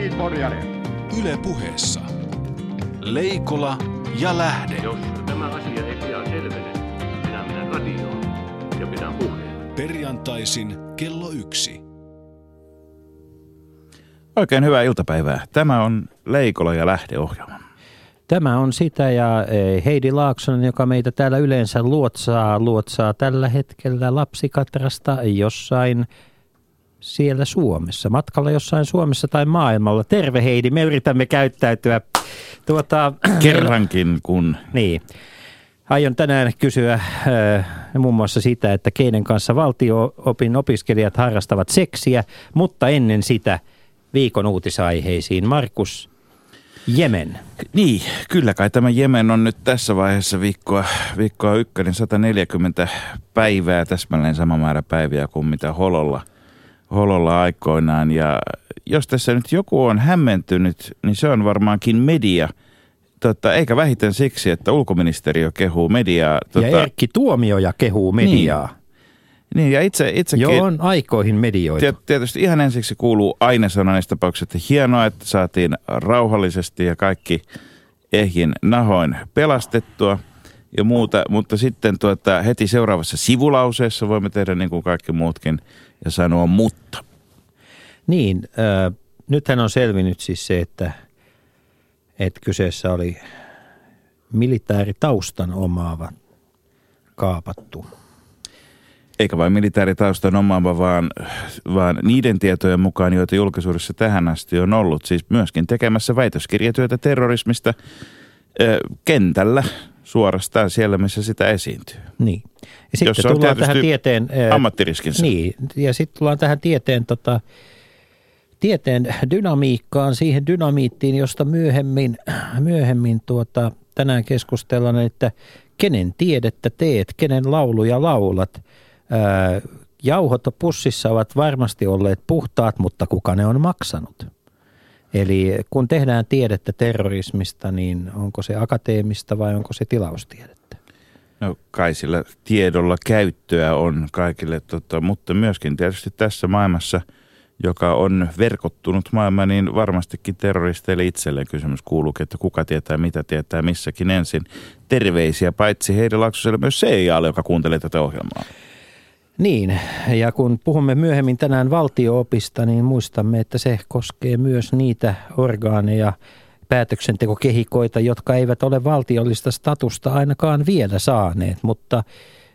Niin, Morjane. Yle puheessa. Leikola ja Lähde. Jos tämä asia ei pian selvene, minä menen radioon ja pidän puheen. Perjantaisin kello yksi. Oikein hyvää iltapäivää. Tämä on Leikola ja Lähde-ohjelma. Tämä on sitä ja eh, Heidi Laaksonen, joka meitä täällä yleensä luotsaa, luotsaa tällä hetkellä lapsikatrasta jossain siellä Suomessa, matkalla jossain Suomessa tai maailmalla. Terve Heidi, me yritämme käyttäytyä tuota, Kerrankin, kun Niin. Aion tänään kysyä äh, muun muassa sitä, että keiden kanssa valtio-opin opiskelijat harrastavat seksiä, mutta ennen sitä viikon uutisaiheisiin. Markus Jemen. Niin, kyllä kai tämä Jemen on nyt tässä vaiheessa viikkoa, viikkoa ykkönen 140 päivää, täsmälleen sama määrä päiviä kuin mitä Hololla, Hololla aikoinaan. Ja jos tässä nyt joku on hämmentynyt, niin se on varmaankin media. Tota, eikä vähiten siksi, että ulkoministeriö kehuu mediaa. Tota, Ja Erkki Tuomioja kehuu mediaa. niin, ja itse, itsekin... Joo, on aikoihin medioitu. Tiet- Tietysti ihan ensiksi kuuluu aina sanoa että hienoa, että saatiin rauhallisesti ja kaikki ehjin nahoin pelastettua ja muuta, mutta sitten tuota, heti seuraavassa sivulauseessa voimme tehdä niin kuin kaikki muutkin ja sanoa mutta. Niin, äh, nythän on selvinnyt siis se, että, että kyseessä oli militaaritaustan omaava kaapattu. Eikä vain militaaritaustan omaava, vaan, vaan niiden tietojen mukaan, joita julkisuudessa tähän asti on ollut, siis myöskin tekemässä väitöskirjatyötä terrorismista ö, kentällä suorastaan siellä, missä sitä esiintyy. Niin. Ja sitten Jossa tullaan tähän tieteen... ää, Ammattiriskinsä. Niin, ja sitten tullaan tähän tieteen, tota, tieteen dynamiikkaan, siihen dynamiittiin, josta myöhemmin, myöhemmin tuota, tänään keskustellaan, että kenen tiedettä teet, kenen lauluja laulat. Ää, jauhot pussissa ovat varmasti olleet puhtaat, mutta kuka ne on maksanut? Eli kun tehdään tiedettä terrorismista, niin onko se akateemista vai onko se tilaustiedettä? No kai sillä tiedolla käyttöä on kaikille, tota, mutta myöskin tietysti tässä maailmassa, joka on verkottunut maailma, niin varmastikin terroristeille itselleen kysymys kuuluu, että kuka tietää, mitä tietää missäkin ensin. Terveisiä paitsi Heidi Laksoselle myös CIAlle, joka kuuntelee tätä ohjelmaa. Niin, ja kun puhumme myöhemmin tänään valtioopista, niin muistamme, että se koskee myös niitä orgaaneja, päätöksentekokehikoita, jotka eivät ole valtiollista statusta ainakaan vielä saaneet. Mutta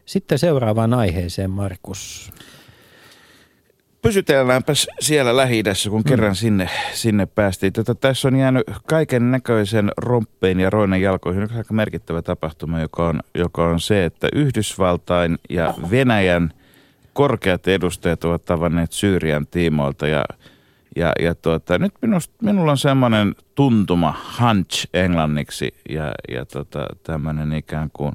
sitten seuraavaan aiheeseen, Markus. Pysytelläänpäs siellä lähi kun kerran sinne, sinne päästiin. Tätä, tässä on jäänyt kaiken näköisen romppeen ja roinen jalkoihin yksi aika merkittävä tapahtuma, joka on, joka on se, että Yhdysvaltain ja Venäjän korkeat edustajat ovat tavanneet Syyrian tiimoilta ja ja, ja tuota, nyt minust, minulla on semmoinen tuntuma, hunch englanniksi ja, ja tota, tämmöinen ikään kuin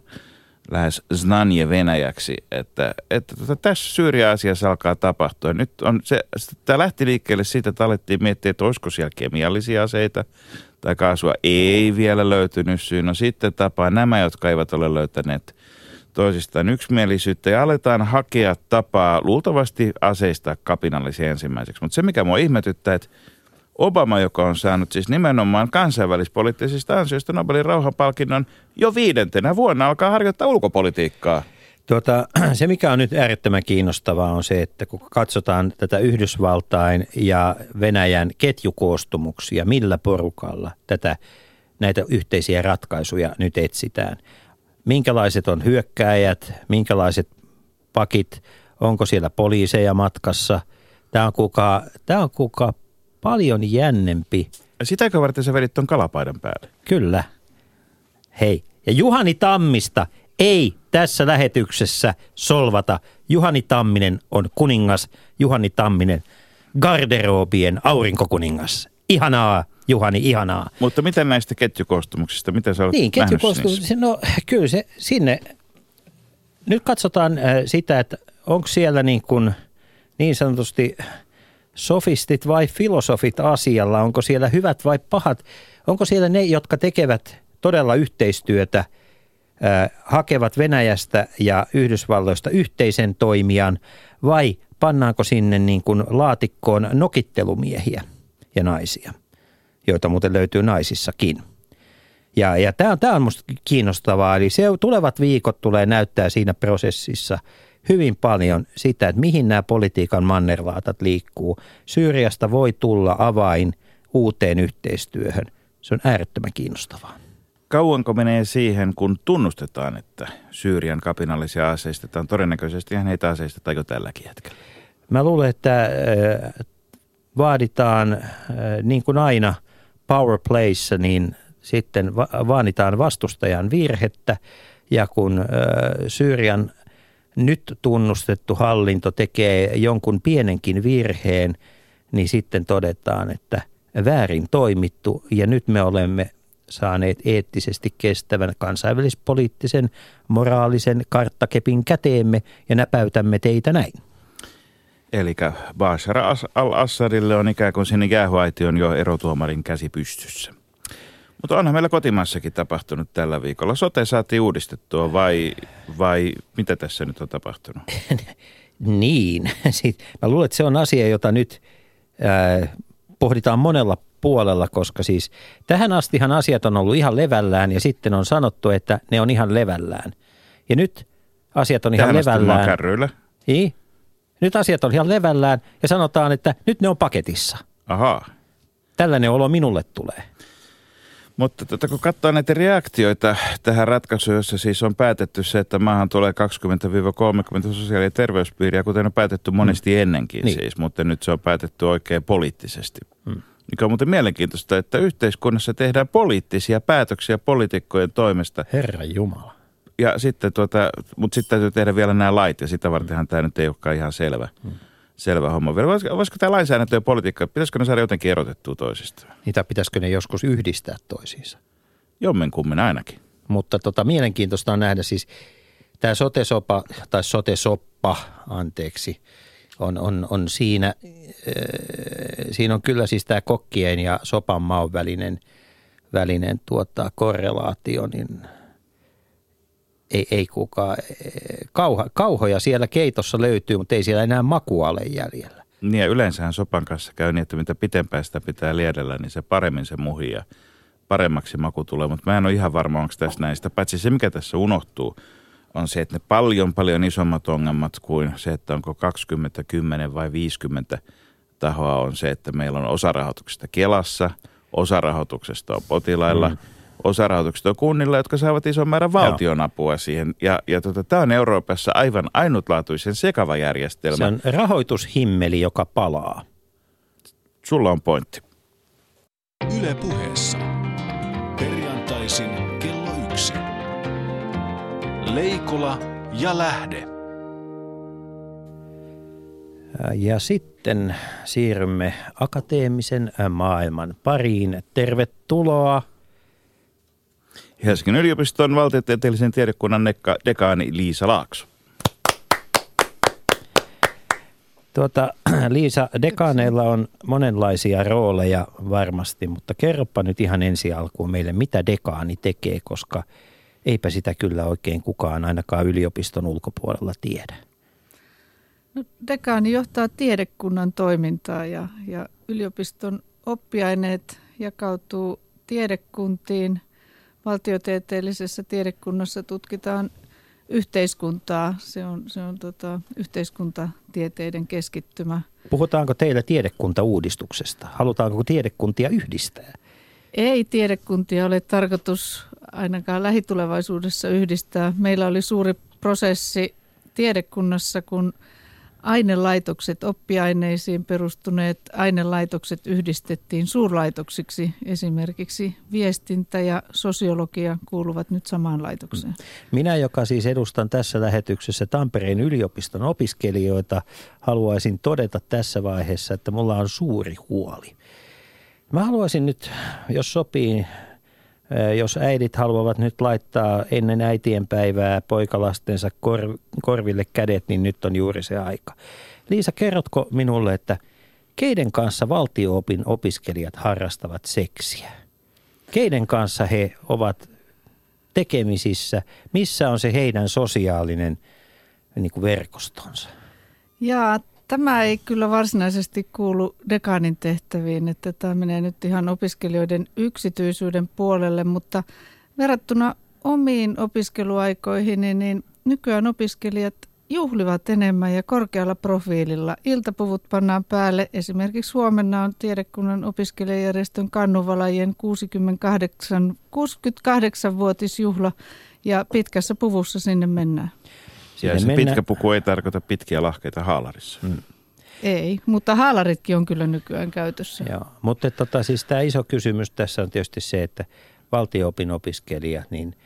lähes znanje venäjäksi, että, että tota, tässä Syyria-asiassa alkaa tapahtua. Nyt on se, tämä lähti liikkeelle siitä, että alettiin miettiä, että olisiko siellä kemiallisia aseita tai kaasua. Ei vielä löytynyt syy. No sitten tapaa nämä, jotka eivät ole löytäneet toisistaan yksimielisyyttä ja aletaan hakea tapaa luultavasti aseista kapinallisia ensimmäiseksi. Mutta se, mikä mua ihmetyttää, että Obama, joka on saanut siis nimenomaan kansainvälispoliittisista ansioista Nobelin rauhanpalkinnon, jo viidentenä vuonna alkaa harjoittaa ulkopolitiikkaa. Tuota, se, mikä on nyt äärettömän kiinnostavaa, on se, että kun katsotaan tätä Yhdysvaltain ja Venäjän ketjukoostumuksia, millä porukalla tätä, näitä yhteisiä ratkaisuja nyt etsitään – minkälaiset on hyökkääjät, minkälaiset pakit, onko siellä poliiseja matkassa. Tämä on kuka, tämä on kuka paljon jännempi. Sitäkö varten sä vedit ton kalapaidan päälle? Kyllä. Hei, ja Juhani Tammista ei tässä lähetyksessä solvata. Juhani Tamminen on kuningas. Juhani Tamminen, garderoobien aurinkokuningas. Ihanaa, Juhani, ihanaa. Mutta miten näistä ketjukoostumuksista, mitä sä olet Niin, nähnyt ketjukoostumuksia, no kyllä se sinne, nyt katsotaan äh, sitä, että onko siellä niin, kuin, niin sanotusti sofistit vai filosofit asialla, onko siellä hyvät vai pahat, onko siellä ne, jotka tekevät todella yhteistyötä, äh, hakevat Venäjästä ja Yhdysvalloista yhteisen toimijan? Vai pannaanko sinne niin kuin laatikkoon nokittelumiehiä ja naisia – joita muuten löytyy naisissakin. Ja, ja tämä on, tää on musta kiinnostavaa, eli se, tulevat viikot tulee näyttää siinä prosessissa hyvin paljon sitä, että mihin nämä politiikan mannerlaatat liikkuu. Syyriasta voi tulla avain uuteen yhteistyöhön. Se on äärettömän kiinnostavaa. Kauanko menee siihen, kun tunnustetaan, että Syyrian kapinallisia aseistetaan? Todennäköisesti ihan heitä aseistetaan jo tälläkin hetkellä. Mä luulen, että vaaditaan niin kuin aina power playssa, niin sitten vaanitaan vastustajan virhettä ja kun äh, Syyrian nyt tunnustettu hallinto tekee jonkun pienenkin virheen, niin sitten todetaan, että väärin toimittu ja nyt me olemme saaneet eettisesti kestävän kansainvälispoliittisen moraalisen karttakepin käteemme ja näpäytämme teitä näin. Eli Bashar al-Assadille on ikään kuin sinne jäähuaition jo erotuomarin käsi pystyssä. Mutta onhan meillä kotimaassakin tapahtunut tällä viikolla. Sote saatiin uudistettua vai, vai mitä tässä nyt on tapahtunut? niin, mä luulen, että se on asia, jota nyt äh, pohditaan monella puolella, koska siis tähän astihan asiat on ollut ihan levällään ja sitten on sanottu, että ne on ihan levällään. Ja nyt asiat on ihan tähän levällään. Niin. Nyt asiat on ihan levällään ja sanotaan, että nyt ne on paketissa. Aha. Tällainen olo minulle tulee. Mutta tota, kun katsoo näitä reaktioita tähän ratkaisuun, jossa siis on päätetty se, että maahan tulee 20-30 sosiaali- ja terveyspiiriä, kuten on päätetty monesti mm. ennenkin niin. siis, mutta nyt se on päätetty oikein poliittisesti. Mm. Mikä on muuten mielenkiintoista, että yhteiskunnassa tehdään poliittisia päätöksiä poliitikkojen toimesta. Herra Jumala. Ja sitten tuota, mutta sitten täytyy tehdä vielä nämä lait ja sitä vartenhan tämä nyt ei olekaan ihan selvä. Mm selvä homma. Voisiko, voisiko tämä lainsäädäntö ja politiikka, pitäisikö ne saada jotenkin erotettua toisistaan? Niitä pitäisikö ne joskus yhdistää toisiinsa? Jommenkummin ainakin. Mutta tota, mielenkiintoista on nähdä siis tämä sotesopa tai sotesoppa, anteeksi, on, on, on siinä, äh, siinä on kyllä siis tämä kokkien ja sopan maun välinen, välinen tuota, korrelaatio, niin – ei, ei kukaan. Kauha, kauhoja siellä keitossa löytyy, mutta ei siellä enää makua ole jäljellä. Niin ja yleensähän sopan kanssa käy niin, että mitä pitempään sitä pitää liedellä, niin se paremmin se muhii ja paremmaksi maku tulee. Mutta mä en ole ihan varma, onko tässä näistä. Paitsi se, mikä tässä unohtuu, on se, että ne paljon paljon isommat ongelmat kuin se, että onko 20, 10 vai 50 tahoa on se, että meillä on osarahoituksesta Kelassa, osarahoituksesta on potilailla mm osarahoitukset on kunnilla, jotka saavat ison määrän valtionapua Joo. siihen. Ja, ja tota, tämä on Euroopassa aivan ainutlaatuisen sekava järjestelmä. Se on rahoitushimmeli, joka palaa. Sulla on pointti. Yle puheessa. Perjantaisin kello yksi. Leikola ja Lähde. Ja sitten siirrymme akateemisen maailman pariin. Tervetuloa Helsingin yliopiston valtiotieteellisen tiedekunnan dekaani Liisa Laakso. Tuota, Liisa, dekaaneilla on monenlaisia rooleja varmasti, mutta kerropa nyt ihan ensi alkuun meille, mitä dekaani tekee, koska eipä sitä kyllä oikein kukaan ainakaan yliopiston ulkopuolella tiedä. No, dekaani johtaa tiedekunnan toimintaa ja, ja yliopiston oppiaineet jakautuu tiedekuntiin – valtiotieteellisessä tiedekunnassa tutkitaan yhteiskuntaa. Se on, se on tota, yhteiskuntatieteiden keskittymä. Puhutaanko teillä tiedekuntauudistuksesta? Halutaanko tiedekuntia yhdistää? Ei tiedekuntia ole tarkoitus ainakaan lähitulevaisuudessa yhdistää. Meillä oli suuri prosessi tiedekunnassa, kun – ainelaitokset, oppiaineisiin perustuneet ainelaitokset yhdistettiin suurlaitoksiksi. Esimerkiksi viestintä ja sosiologia kuuluvat nyt samaan laitokseen. Minä, joka siis edustan tässä lähetyksessä Tampereen yliopiston opiskelijoita, haluaisin todeta tässä vaiheessa, että mulla on suuri huoli. Mä haluaisin nyt, jos sopii, jos äidit haluavat nyt laittaa ennen äitien päivää poikalastensa kor- korville kädet, niin nyt on juuri se aika. Liisa, kerrotko minulle, että keiden kanssa valtioopin opiskelijat harrastavat seksiä? Keiden kanssa he ovat tekemisissä? Missä on se heidän sosiaalinen niin kuin verkostonsa? Ja Tämä ei kyllä varsinaisesti kuulu dekaanin tehtäviin, että tämä menee nyt ihan opiskelijoiden yksityisyyden puolelle, mutta verrattuna omiin opiskeluaikoihin, niin nykyään opiskelijat juhlivat enemmän ja korkealla profiililla. Iltapuvut pannaan päälle. Esimerkiksi huomenna on tiedekunnan opiskelijajärjestön kannuvalajien 68, 68-vuotisjuhla ja pitkässä puvussa sinne mennään. Ja se mennä... pitkä puku ei tarkoita pitkiä lahkeita haalarissa. Mm. Ei, mutta haalaritkin on kyllä nykyään käytössä. Joo, mutta tota, siis tämä iso kysymys tässä on tietysti se, että valtio-opin opiskelijat, niin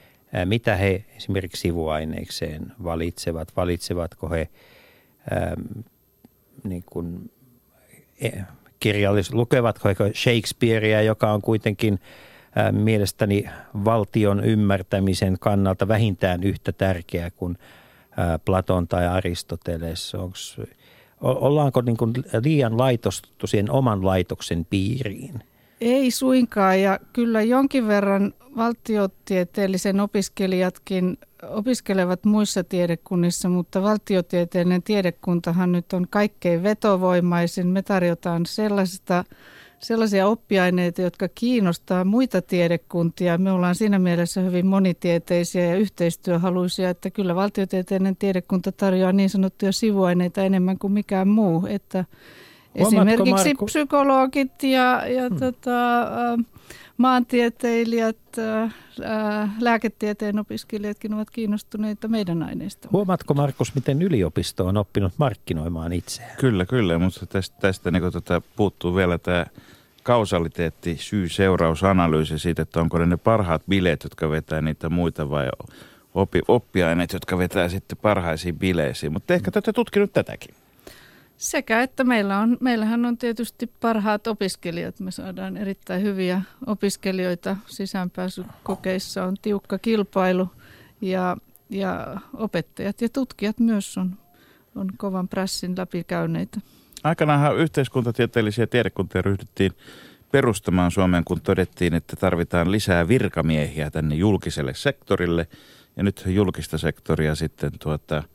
mitä he esimerkiksi sivuaineikseen valitsevat? Valitsevatko he ähm, niin kuin, e, kirjallis, lukevatko he Shakespearea, joka on kuitenkin äh, mielestäni valtion ymmärtämisen kannalta vähintään yhtä tärkeä kuin Platon tai Aristoteles? Onks, ollaanko niin kuin liian laitostuttu siihen oman laitoksen piiriin? Ei suinkaan ja kyllä jonkin verran valtiotieteellisen opiskelijatkin opiskelevat muissa tiedekunnissa, mutta valtiotieteellinen tiedekuntahan nyt on kaikkein vetovoimaisin. Me tarjotaan sellaista, sellaisia oppiaineita, jotka kiinnostaa muita tiedekuntia. Me ollaan siinä mielessä hyvin monitieteisiä ja yhteistyöhaluisia, että kyllä valtiotieteellinen tiedekunta tarjoaa niin sanottuja sivuaineita enemmän kuin mikään muu. Että Esimerkiksi Markku? psykologit ja, ja hmm. tota, äh, maantieteilijät, äh, lääketieteen opiskelijatkin ovat kiinnostuneita meidän aineista. Huomaatko Markus, miten yliopisto on oppinut markkinoimaan itseään? Kyllä, kyllä, mutta tästä, tästä niin tota, puuttuu vielä tämä kausaliteetti, syy-seurausanalyysi siitä, että onko ne ne parhaat bileet, jotka vetää niitä muita vai oppi, oppiaineet, jotka vetää sitten parhaisiin bileisiin. Mutta ehkä te olette tutkinut tätäkin. Sekä että meillä on, meillähän on tietysti parhaat opiskelijat. Me saadaan erittäin hyviä opiskelijoita. Sisäänpääsykokeissa on tiukka kilpailu ja, ja opettajat ja tutkijat myös on, on kovan prässin läpikäyneitä. Aikanaanhan yhteiskuntatieteellisiä tiedekuntia ryhdyttiin perustamaan Suomeen, kun todettiin, että tarvitaan lisää virkamiehiä tänne julkiselle sektorille. Ja nyt julkista sektoria sitten tuota –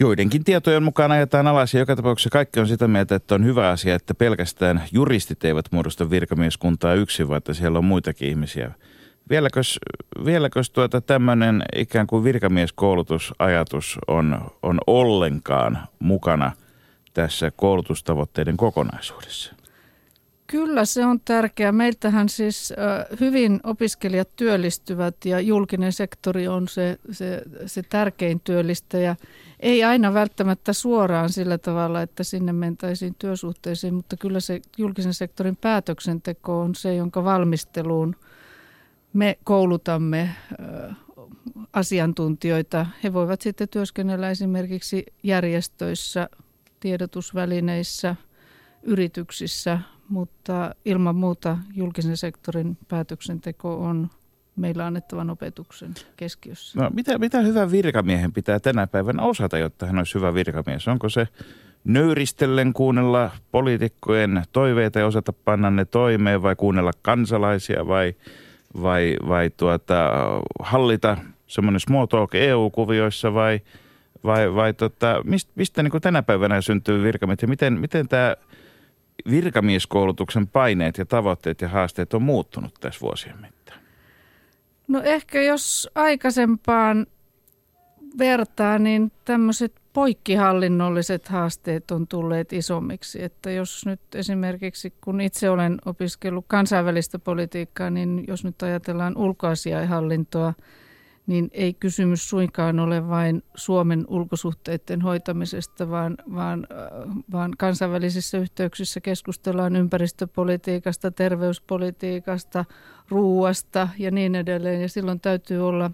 joidenkin tietojen mukaan ajetaan alas ja joka tapauksessa kaikki on sitä mieltä, että on hyvä asia, että pelkästään juristit eivät muodosta virkamieskuntaa yksin, vaan että siellä on muitakin ihmisiä. Vieläkös, vieläkös tuota tämmöinen ikään kuin virkamieskoulutusajatus on, on ollenkaan mukana tässä koulutustavoitteiden kokonaisuudessa? Kyllä se on tärkeää. Meiltähän siis hyvin opiskelijat työllistyvät ja julkinen sektori on se, se, se tärkein työllistäjä. Ei aina välttämättä suoraan sillä tavalla, että sinne mentäisiin työsuhteisiin, mutta kyllä se julkisen sektorin päätöksenteko on se, jonka valmisteluun me koulutamme asiantuntijoita. He voivat sitten työskennellä esimerkiksi järjestöissä, tiedotusvälineissä, yrityksissä, mutta ilman muuta julkisen sektorin päätöksenteko on meillä annettavan opetuksen keskiössä. No, mitä, mitä hyvän virkamiehen pitää tänä päivänä osata, jotta hän olisi hyvä virkamies? Onko se nöyristellen kuunnella poliitikkojen toiveita ja osata panna ne toimeen vai kuunnella kansalaisia vai, vai, vai tuota, hallita semmoinen small talk EU-kuvioissa vai, vai, vai tota, mistä, mistä niin tänä päivänä syntyy virkamiehet ja miten, miten tämä virkamieskoulutuksen paineet ja tavoitteet ja haasteet on muuttunut tässä vuosien mittaan? No ehkä jos aikaisempaan vertaa, niin tämmöiset poikkihallinnolliset haasteet on tulleet isommiksi. Että jos nyt esimerkiksi, kun itse olen opiskellut kansainvälistä politiikkaa, niin jos nyt ajatellaan ulkoasiainhallintoa, niin ei kysymys suinkaan ole vain Suomen ulkosuhteiden hoitamisesta, vaan, vaan, äh, vaan kansainvälisissä yhteyksissä keskustellaan ympäristöpolitiikasta, terveyspolitiikasta, ruuasta ja niin edelleen. Ja silloin täytyy olla,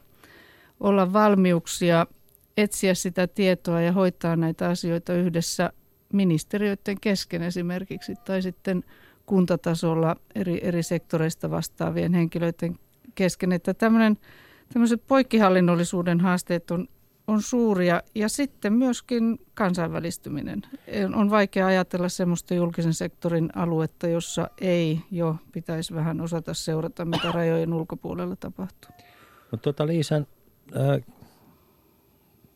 olla valmiuksia etsiä sitä tietoa ja hoitaa näitä asioita yhdessä ministeriöiden kesken esimerkiksi tai sitten kuntatasolla eri, eri sektoreista vastaavien henkilöiden kesken. Että tämmöinen tämmöiset poikkihallinnollisuuden haasteet on, on suuria ja sitten myöskin kansainvälistyminen. On vaikea ajatella semmoista julkisen sektorin aluetta, jossa ei jo pitäisi vähän osata seurata, mitä rajojen ulkopuolella tapahtuu. No tuota Liisan, äh,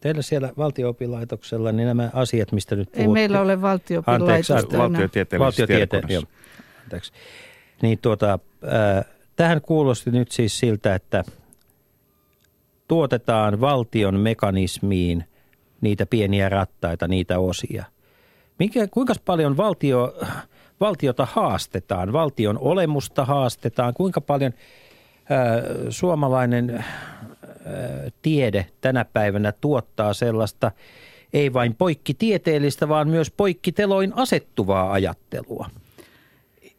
teillä siellä valtio-oppilaitoksella, niin nämä asiat, mistä nyt Ei puhutte. meillä ole valtiopilaitosta Anteeksi, valtiotieteellisessä Valtiotiete, anteeksi. Niin tuota, äh, tähän kuulosti nyt siis siltä, että tuotetaan valtion mekanismiin niitä pieniä rattaita, niitä osia. Mikä, kuinka paljon valtio, valtiota haastetaan, valtion olemusta haastetaan, kuinka paljon äh, suomalainen äh, tiede tänä päivänä tuottaa sellaista ei vain poikkitieteellistä, vaan myös poikkiteloin asettuvaa ajattelua.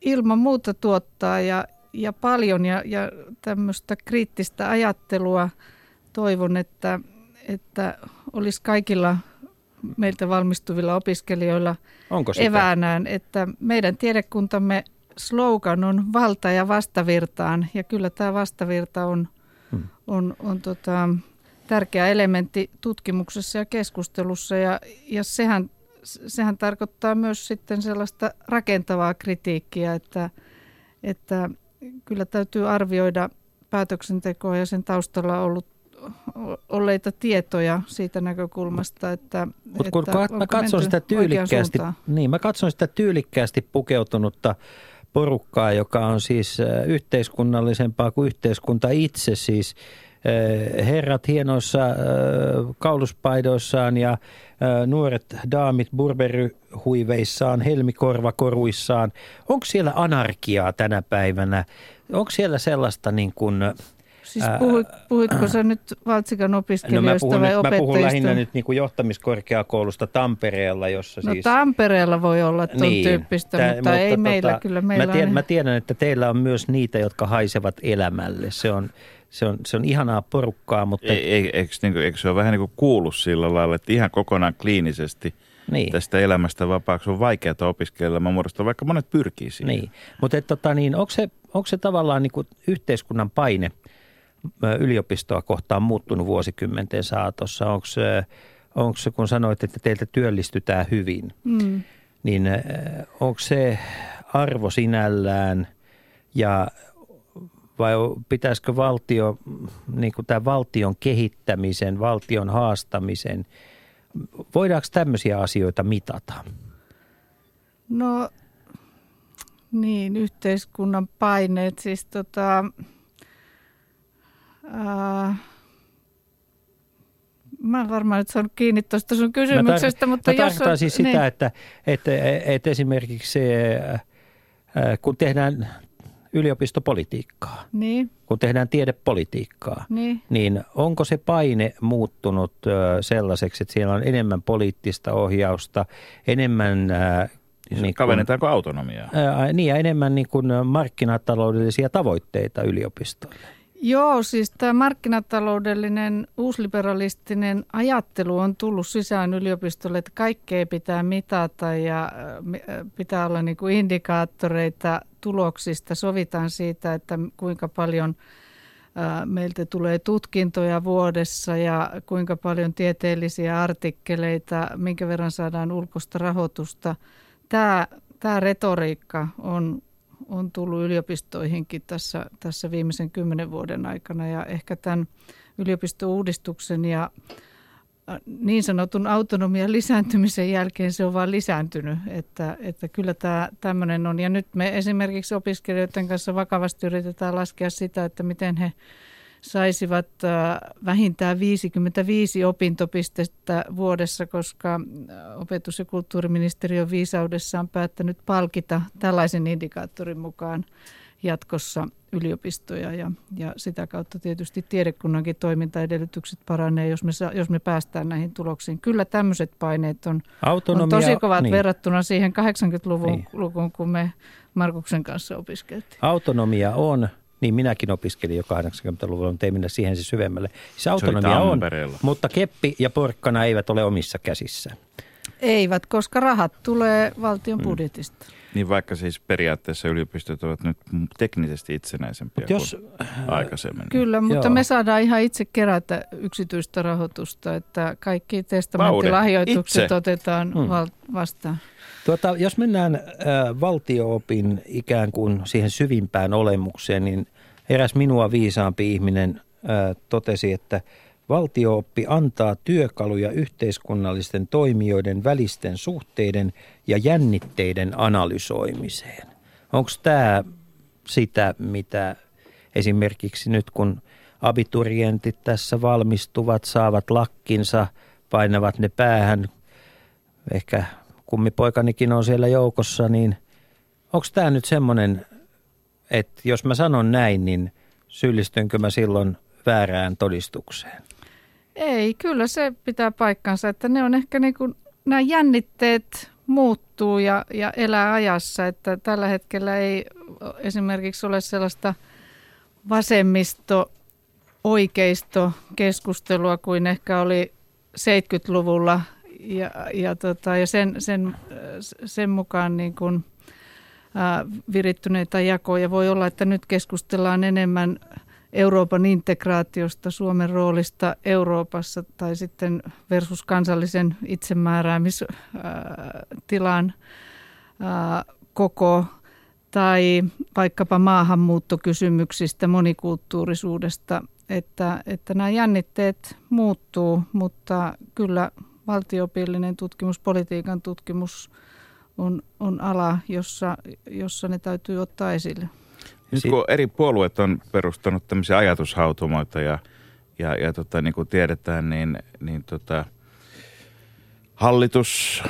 ilman muuta tuottaa ja, ja paljon ja, ja tämmöistä kriittistä ajattelua toivon, että, että olisi kaikilla meiltä valmistuvilla opiskelijoilla Onko sitä? eväänään, että meidän tiedekuntamme slogan on valta ja vastavirtaan ja kyllä tämä vastavirta on, Hmm. on, on tota, tärkeä elementti tutkimuksessa ja keskustelussa ja, ja sehän, sehän tarkoittaa myös sitten sellaista rakentavaa kritiikkiä, että, että kyllä täytyy arvioida päätöksentekoa ja sen taustalla ollut olleita tietoja siitä näkökulmasta, että, Mutta kun että mä katson sitä tyylikkäästi, niin mä katson sitä tyylikkäästi pukeutunutta porukkaa, joka on siis yhteiskunnallisempaa kuin yhteiskunta itse, siis herrat hienoissa kauluspaidoissaan ja nuoret daamit burberyhuiveissaan, helmikorvakoruissaan. Onko siellä anarkiaa tänä päivänä? Onko siellä sellaista niin kuin, Siis puhuit, puhuitko sä nyt Valtsikan No mä opiskelijoista puhun, vai nyt, mä puhun lähinnä nyt niin kuin johtamiskorkeakoulusta Tampereella, jossa No siis... Tampereella voi olla tuon Niin, tyyppistä, tää- mutta, ei meillä kyllä. Meillä mä, tiedän, on, mä tiedän, että teillä on myös niitä, jotka haisevat elämälle. Se on, se on, se on ihanaa porukkaa, mutta Ei, ei, eikö, niin kuin, eikö se ole vähän niin kuin kuullut sillä lailla, että ihan kokonaan kliinisesti niin. tästä elämästä vapaaksi on vaikeaa opiskella. Mä muodostan, vaikka monet pyrkii siihen. Niin, mutta et, tota, niin, onko, se, onko se tavallaan niin kuin yhteiskunnan paine yliopistoa kohtaan muuttunut vuosikymmenten saatossa? Onko se, onko kun sanoit, että teiltä työllistytään hyvin, mm, niin onko se arvo sinällään ja vai pitäisikö valtio, niin kuin tämä valtion kehittämisen, valtion haastamisen, voidaanko tämmöisiä asioita mitata? no niin, yhteiskunnan paineet. Siis tota, mä en varmaan nyt saanut kiinni tuosta sun kysymyksestä, mä mutta mä jos... tarkoitan siis niin. sitä, että, että, että esimerkiksi se, äh, kun tehdään yliopistopolitiikkaa, Niin, kun tehdään tiedepolitiikkaa, niin. niin onko se paine muuttunut ö, sellaiseksi, että siellä on enemmän poliittista ohjausta, enemmän... äh, Niin niin Kavennetaanko autonomiaa? Niin ja enemmän niin kuin markkinataloudellisia tavoitteita yliopistoille. Joo, siis tämä markkinataloudellinen uusliberalistinen ajattelu on tullut sisään yliopistolle, että kaikkea pitää mitata ja äh, äh, pitää olla niin kuin indikaattoreita tuloksista. Sovitaan siitä, että kuinka paljon äh, meiltä tulee tutkintoja vuodessa ja kuinka paljon tieteellisiä artikkeleita, minkä verran saadaan ulkoista rahoitusta. Tämä, tämä retoriikka on on tullut yliopistoihinkin tässä, tässä viimeisen kymmenen vuoden aikana ja ehkä tämän yliopistouudistuksen ja äh, niin sanotun autonomian lisääntymisen jälkeen se on vain lisääntynyt, että, että kyllä tämä tämmöinen on. Ja nyt me esimerkiksi opiskelijoiden kanssa vakavasti yritetään laskea sitä, että miten he saisivat äh, vähintään 55 opintopistettä vuodessa, koska äh, opetus- ja kulttuuriministeriö on viisaudessaan päättänyt palkita tällaisen indikaattorin mukaan jatkossa yliopistoja ja, ja sitä kautta tietysti tiedekunnankin toimintaedellytykset paranee, jos me, sa- jos me päästään näihin tuloksiin. Kyllä tämmöiset paineet on, on tosi kovat niin. verrattuna siihen 80-luvun niin. lukuun, kun me Markuksen kanssa opiskeltiin. Autonomia on, niin minäkin opiskelin jo 80-luvulla, mutta ei mennä siihen se syvemmälle. Se autonomia on, mutta keppi ja porkkana eivät ole omissa käsissä. Eivät, koska rahat tulee valtion budjetista. Niin vaikka siis periaatteessa yliopistot ovat nyt teknisesti itsenäisempiä Mut jos, kuin aikaisemmin. Kyllä, mutta Joo. me saadaan ihan itse kerätä yksityistä rahoitusta, että kaikki testamenttilahjoitukset itse. otetaan Hmm. val- vastaan. Tuota, jos mennään äh, valtioopin ikään kuin siihen syvimpään olemukseen, niin eräs minua viisaampi ihminen äh, totesi, että Valtiooppi antaa työkaluja yhteiskunnallisten toimijoiden välisten suhteiden ja jännitteiden analysoimiseen. Onko tämä sitä, mitä esimerkiksi nyt kun abiturientit tässä valmistuvat, saavat lakkinsa, painavat ne päähän, ehkä kummipoikanikin on siellä joukossa, niin onko tämä nyt semmoinen, että jos mä sanon näin, niin syyllistynkö mä silloin väärään todistukseen? Ei, kyllä se pitää paikkansa, että ne on ehkä niin kuin, nämä jännitteet muuttuu ja, ja elää ajassa, että tällä hetkellä ei esimerkiksi ole sellaista vasemmisto oikeisto keskustelua kuin ehkä oli 70-luvulla ja, ja, tota, ja sen, sen, sen mukaan niin kuin, ää, virittyneitä jakoja. Voi olla, että nyt keskustellaan enemmän Euroopan integraatiosta, Suomen roolista Euroopassa tai sitten versus kansallisen itsemääräämistilan koko tai vaikkapa maahanmuuttokysymyksistä, monikulttuurisuudesta, että, että nämä jännitteet muuttuu, mutta kyllä valtiopillinen tutkimus, politiikan tutkimus on, on ala, jossa, jossa ne täytyy ottaa esille. Nyt kun eri puolueet on perustanut tämmöisiä ajatushautomoita ja, ja, ja tota, niin kuin tiedetään, niin, niin tota, hallitus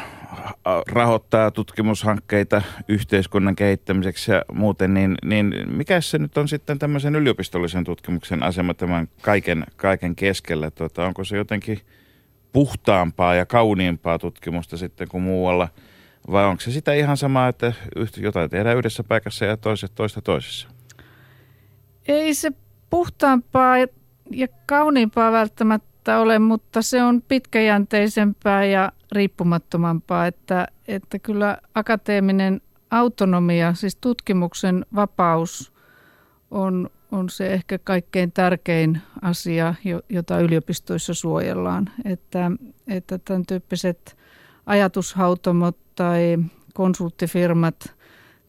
rahoittaa tutkimushankkeita yhteiskunnan kehittämiseksi ja muuten, niin, niin mikä se nyt on sitten tämmöisen yliopistollisen tutkimuksen asema tämän kaiken, kaiken keskellä? Tota, onko se jotenkin puhtaampaa ja kauniimpaa tutkimusta sitten kuin muualla? Vai onko se sitä ihan samaa, että jotain tehdään yhdessä paikassa ja toiset toista toisessa? Ei se puhtaampaa ja kauniimpaa välttämättä ole, mutta se on pitkäjänteisempää ja riippumattomampaa, että, että kyllä akateeminen autonomia, siis tutkimuksen vapaus on, on se ehkä kaikkein tärkein asia, jota yliopistoissa suojellaan. Että, että tämän tyyppiset ajatushautomot tai konsulttifirmat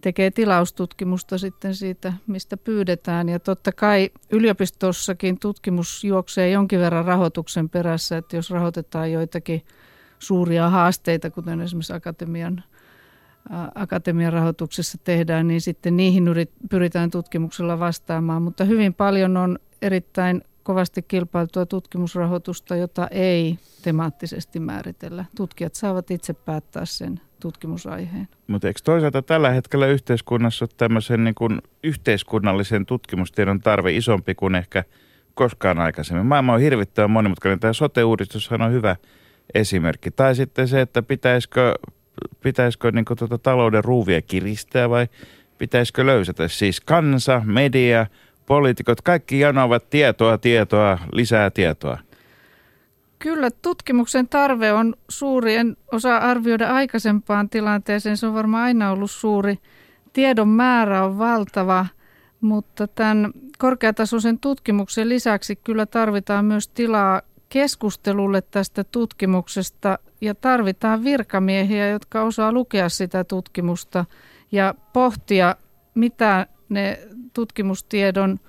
tekee tilaustutkimusta sitten siitä, mistä pyydetään. Ja totta kai yliopistossakin tutkimus juoksee jonkin verran rahoituksen perässä, että jos rahoitetaan joitakin – suuria haasteita, kuten esimerkiksi akatemian, akatemian rahoituksessa tehdään, niin sitten niihin pyritään tutkimuksella vastaamaan. Mutta hyvin paljon on erittäin kovasti kilpailtua tutkimusrahoitusta, jota ei temaattisesti määritellä. Tutkijat saavat itse päättää sen tutkimusaiheen. Mutta eikö toisaalta tällä hetkellä yhteiskunnassa ole tämmöisen niin kuin yhteiskunnallisen tutkimustiedon tarve isompi kuin ehkä koskaan aikaisemmin? Maailma on hirvittävän monimutkainen. Tämä sote-uudistushan on hyvä – esimerkki. Tai sitten se, että pitäisikö, pitäisikö niin tuota talouden ruuvia kiristää vai pitäisikö löysätä. Siis kansa, media, poliitikot, kaikki janoavat tietoa, tietoa, lisää tietoa. Kyllä tutkimuksen tarve on suuri. En osaa arvioida aikaisempaan tilanteeseen. Se on varmaan aina ollut suuri. Tiedon määrä on valtava, mutta tämän korkeatasoisen tutkimuksen lisäksi kyllä tarvitaan myös tilaa keskustelulle tästä tutkimuksesta ja tarvitaan virkamiehiä, jotka osaa lukea sitä tutkimusta ja pohtia, mitä ne tutkimustiedon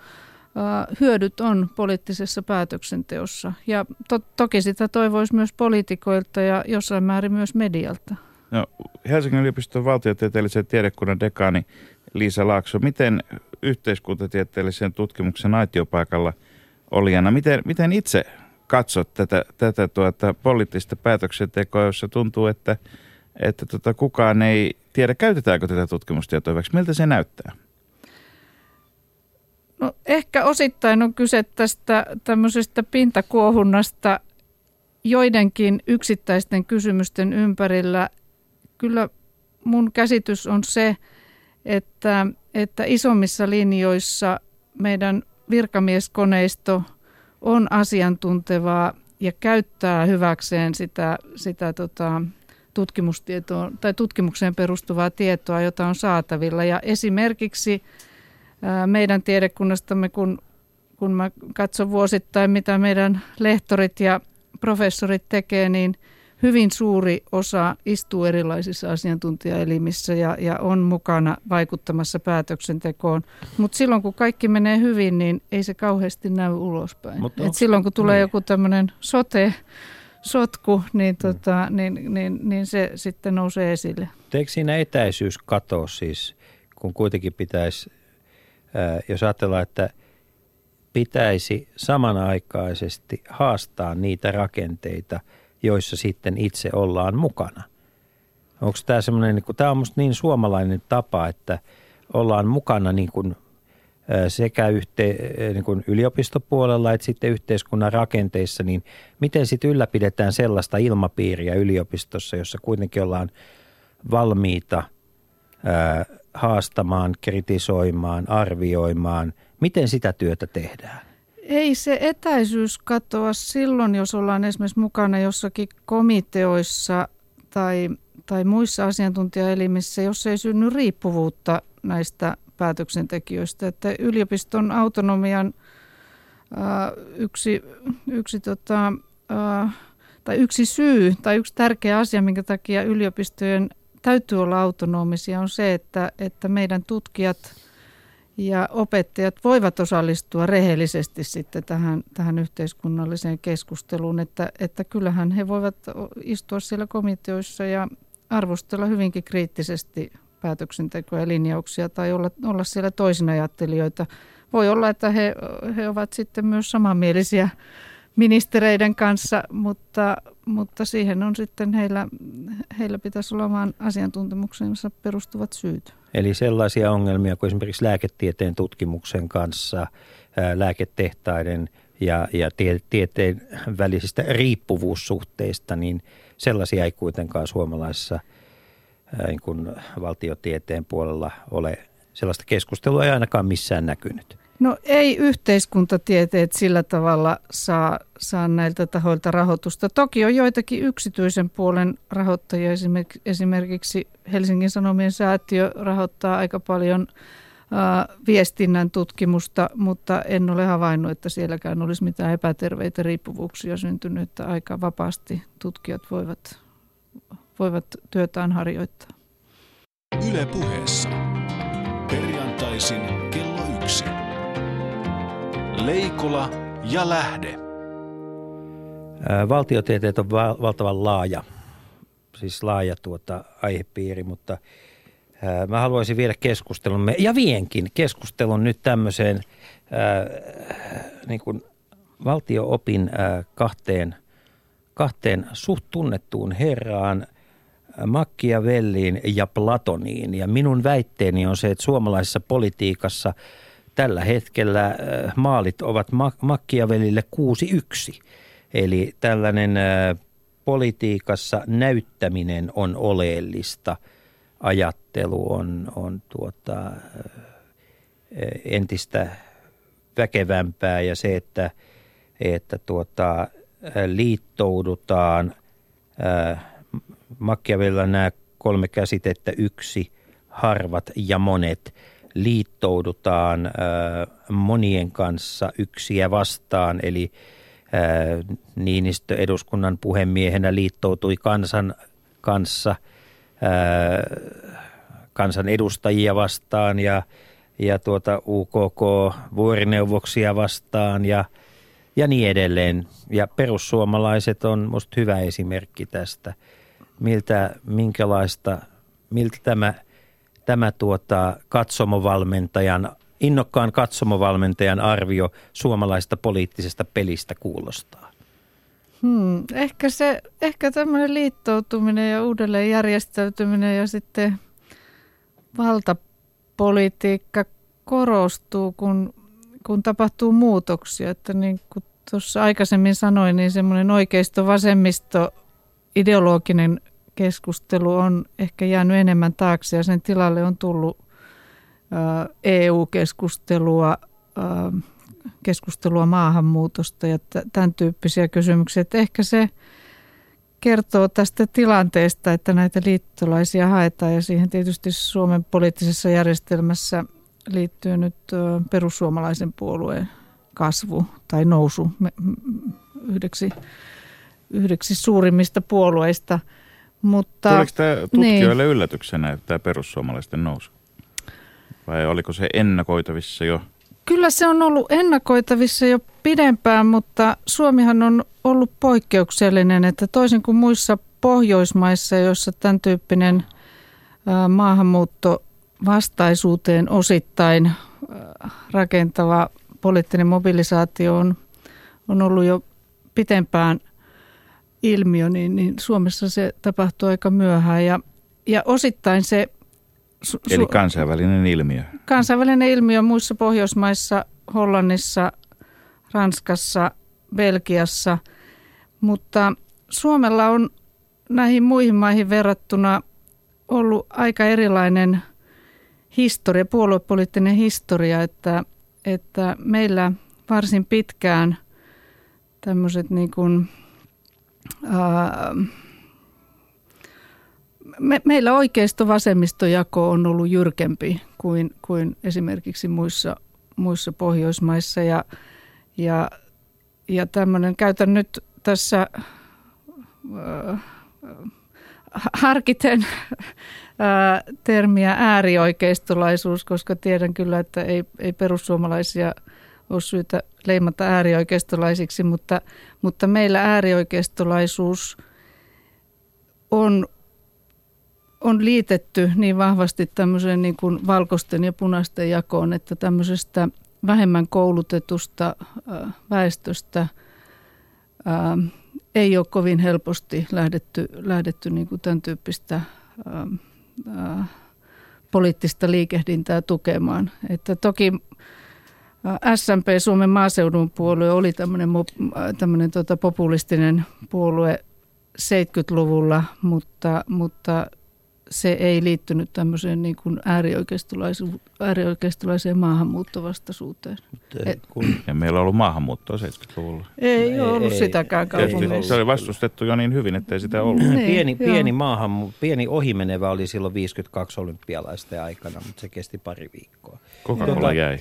hyödyt on poliittisessa päätöksenteossa. Ja to- toki sitä toivoisi myös poliitikoilta ja jossain määrin myös medialta. No, Helsingin yliopiston valtiotieteellisen tiedekunnan dekaani Liisa Laakso, miten yhteiskuntatieteellisen tutkimuksen aitiopaikalla olijana, miten, miten itse katsot tätä, tätä tuota poliittista päätöksentekoa, jossa tuntuu, että, että tota, kukaan ei tiedä, käytetäänkö tätä tutkimustietoa hyväksi. Miltä se näyttää? No, ehkä osittain on kyse tästä tämmöisestä pintakuohunnasta joidenkin yksittäisten kysymysten ympärillä. Kyllä mun käsitys on se, että, että isommissa linjoissa meidän virkamieskoneisto – on asiantuntevaa ja käyttää hyväkseen sitä, sitä tota, tutkimustietoa tai tutkimukseen perustuvaa tietoa, jota on saatavilla. Ja esimerkiksi meidän tiedekunnastamme, kun, kun mä katson vuosittain, mitä meidän lehtorit ja professorit tekee, niin hyvin suuri osa istuu erilaisissa asiantuntijaelimissä ja, ja on mukana vaikuttamassa päätöksentekoon. Mutta silloin kun kaikki menee hyvin, niin ei se kauheasti näy ulospäin. Et silloin kun tulee niin. joku tämmöinen sote, sotku, niin, mm. tota, niin, niin, niin se sitten nousee esille. Eikö siinä etäisyys katoa siis, kun kuitenkin pitäisi, jos ajatellaan, että pitäisi samanaikaisesti haastaa niitä rakenteita, joissa sitten itse ollaan mukana. Onko tämä semmoinen, niin tämä on minusta niin suomalainen tapa, että ollaan mukana niin kuin sekä yhte, niin kuin yliopistopuolella että sitten yhteiskunnan rakenteissa, niin miten sitten ylläpidetään sellaista ilmapiiriä yliopistossa, jossa kuitenkin ollaan valmiita haastamaan, kritisoimaan, arvioimaan. Miten sitä työtä tehdään? Ei se etäisyys katoa silloin, jos ollaan esimerkiksi mukana jossakin komiteoissa tai, tai muissa asiantuntijaelimissä, jos ei synny riippuvuutta näistä päätöksentekijöistä. Että yliopiston autonomian ää, yksi, yksi, tota, ää, tai yksi syy tai yksi tärkeä asia, minkä takia yliopistojen täytyy olla autonomisia, on se, että, että meidän tutkijat ja opettajat voivat osallistua rehellisesti sitten tähän, tähän yhteiskunnalliseen keskusteluun, että, että kyllähän he voivat istua siellä komiteoissa ja arvostella hyvinkin kriittisesti päätöksentekoa ja linjauksia tai olla, olla siellä ajattelijoita. Voi olla, että he, he ovat sitten myös samanmielisiä ministereiden kanssa, mutta, mutta siihen on sitten heillä, heillä pitäisi olla oman asiantuntemuksensa perustuvat syyt. Eli sellaisia ongelmia kuin esimerkiksi lääketieteen tutkimuksen kanssa, lääketehtaiden ja, ja tie, tieteen välisistä riippuvuussuhteista, niin sellaisia ei kuitenkaan suomalaisessa – niin kuin valtiotieteen puolella ole sellaista keskustelua ei ainakaan missään näkynyt. No ei yhteiskuntatieteet sillä tavalla saa, saa näiltä tahoilta rahoitusta. Toki on joitakin yksityisen puolen rahoittajia, esimerkiksi Helsingin Sanomien säätiö rahoittaa aika paljon viestinnän tutkimusta, mutta en ole havainnut, että sielläkään olisi mitään epäterveitä riippuvuuksia syntynyt, että aika vapaasti tutkijat voivat voivat työtään harjoittaa. Yle puheessa. Perjantaisin kello yksi. Leikola ja lähde. Valtiotieteet on valtavan laaja, siis laaja tuota aihepiiri, mutta mä haluaisin viedä keskustelumme, ja vienkin keskustelun nyt tämmöiseen niin kuin valtioopin kahteen, kahteen suht tunnettuun herraan – Machiavelliin ja Platoniin. Ja minun väitteeni on se, että suomalaisessa politiikassa tällä hetkellä äh, maalit ovat Machiavellille 6-1. Eli tällainen äh, politiikassa näyttäminen on oleellista. Ajattelu on, on tuota, äh, entistä väkevämpää ja se, että, että tuota, liittoudutaan – Machiavellilla nämä kolme käsitettä, yksi, harvat ja monet, liittoudutaan äh, monien kanssa yksiä vastaan, eli äh, Niinistö eduskunnan puhemiehenä liittoutui kansan kanssa äh, kansan edustajia vastaan ja, ja tuota UKK vuorineuvoksia vastaan ja, ja niin edelleen. Ja perussuomalaiset on musta hyvä esimerkki tästä – miltä, minkälaista, miltä tämä, tämä tuota, katsomovalmentajan, innokkaan katsomovalmentajan arvio suomalaista poliittisesta pelistä kuulostaa? Hmm, ehkä, se, ehkä tämmöinen liittoutuminen ja uudelleen järjestäytyminen ja sitten valtapolitiikka korostuu, kun, kun tapahtuu muutoksia. Että niin kuin tuossa aikaisemmin sanoin, niin semmoinen oikeisto-vasemmisto ideologinen keskustelu on ehkä jäänyt enemmän taakse ja sen tilalle on tullut EU-keskustelua, keskustelua maahanmuutosta ja tämän tyyppisiä kysymyksiä. Että ehkä se kertoo tästä tilanteesta, että näitä liittolaisia haetaan ja siihen tietysti Suomen poliittisessa järjestelmässä liittyy nyt perussuomalaisen puolueen kasvu tai nousu yhdeksi yhdeksi suurimmista puolueista. Mutta, Tuliko tämä tutkijoille niin. yllätyksenä tämä perussuomalaisten nousu? Vai oliko se ennakoitavissa jo? Kyllä se on ollut ennakoitavissa jo pidempään, mutta Suomihan on ollut poikkeuksellinen, että toisin kuin muissa Pohjoismaissa, joissa tämän tyyppinen maahanmuutto vastaisuuteen osittain rakentava poliittinen mobilisaatio on, on ollut jo pitempään ilmiö, niin, niin Suomessa se tapahtuu aika myöhään ja, ja osittain se Su- Eli kansainvälinen ilmiö. Kansainvälinen ilmiö muissa Pohjoismaissa, Hollannissa, Ranskassa, Belgiassa, mutta Suomella on näihin muihin maihin verrattuna ollut aika erilainen historia, puoluepoliittinen historia, että, että meillä varsin pitkään tämmöiset niin kuin, me, meillä oikeisto-vasemmistojako on ollut jyrkempi kuin, kuin esimerkiksi muissa, muissa Pohjoismaissa. Ja, ja, ja tämmöinen, käytän nyt tässä äh, harkiten äh, termiä äärioikeistolaisuus, koska tiedän kyllä, että ei, ei perussuomalaisia ole syytä leimata äärioikeistolaisiksi, mutta, mutta meillä äärioikeistolaisuus on on liitetty niin vahvasti tämmöiseen niin kuin valkoisten ja punaisten jakoon, että tämmöisestä vähemmän koulutetusta väestöstä ää, ei ole kovin helposti lähdetty, lähdetty niin kuin tämän tyyppistä ää, ää, poliittista liikehdintää tukemaan. Että toki SMP, Suomen maaseudun puolue, oli tämmöinen, tämmöinen tota populistinen puolue 70-luvulla, mutta, mutta se ei liittynyt tämmöiseen niin kuin äärioikeistolaiseen maahanmuuttovastaisuuteen. Et, kun... Ja meillä on ollut maahanmuuttoa 70-luvulla. Ei, ei ollut ei, sitäkään kaupungeissa. Se oli vastustettu jo niin hyvin, että ei sitä ollut. Niin, pieni, pieni, maahan, pieni ohimenevä oli silloin 52 olympialaisten aikana, mutta se kesti pari viikkoa. Coca-Cola tuota, jäi.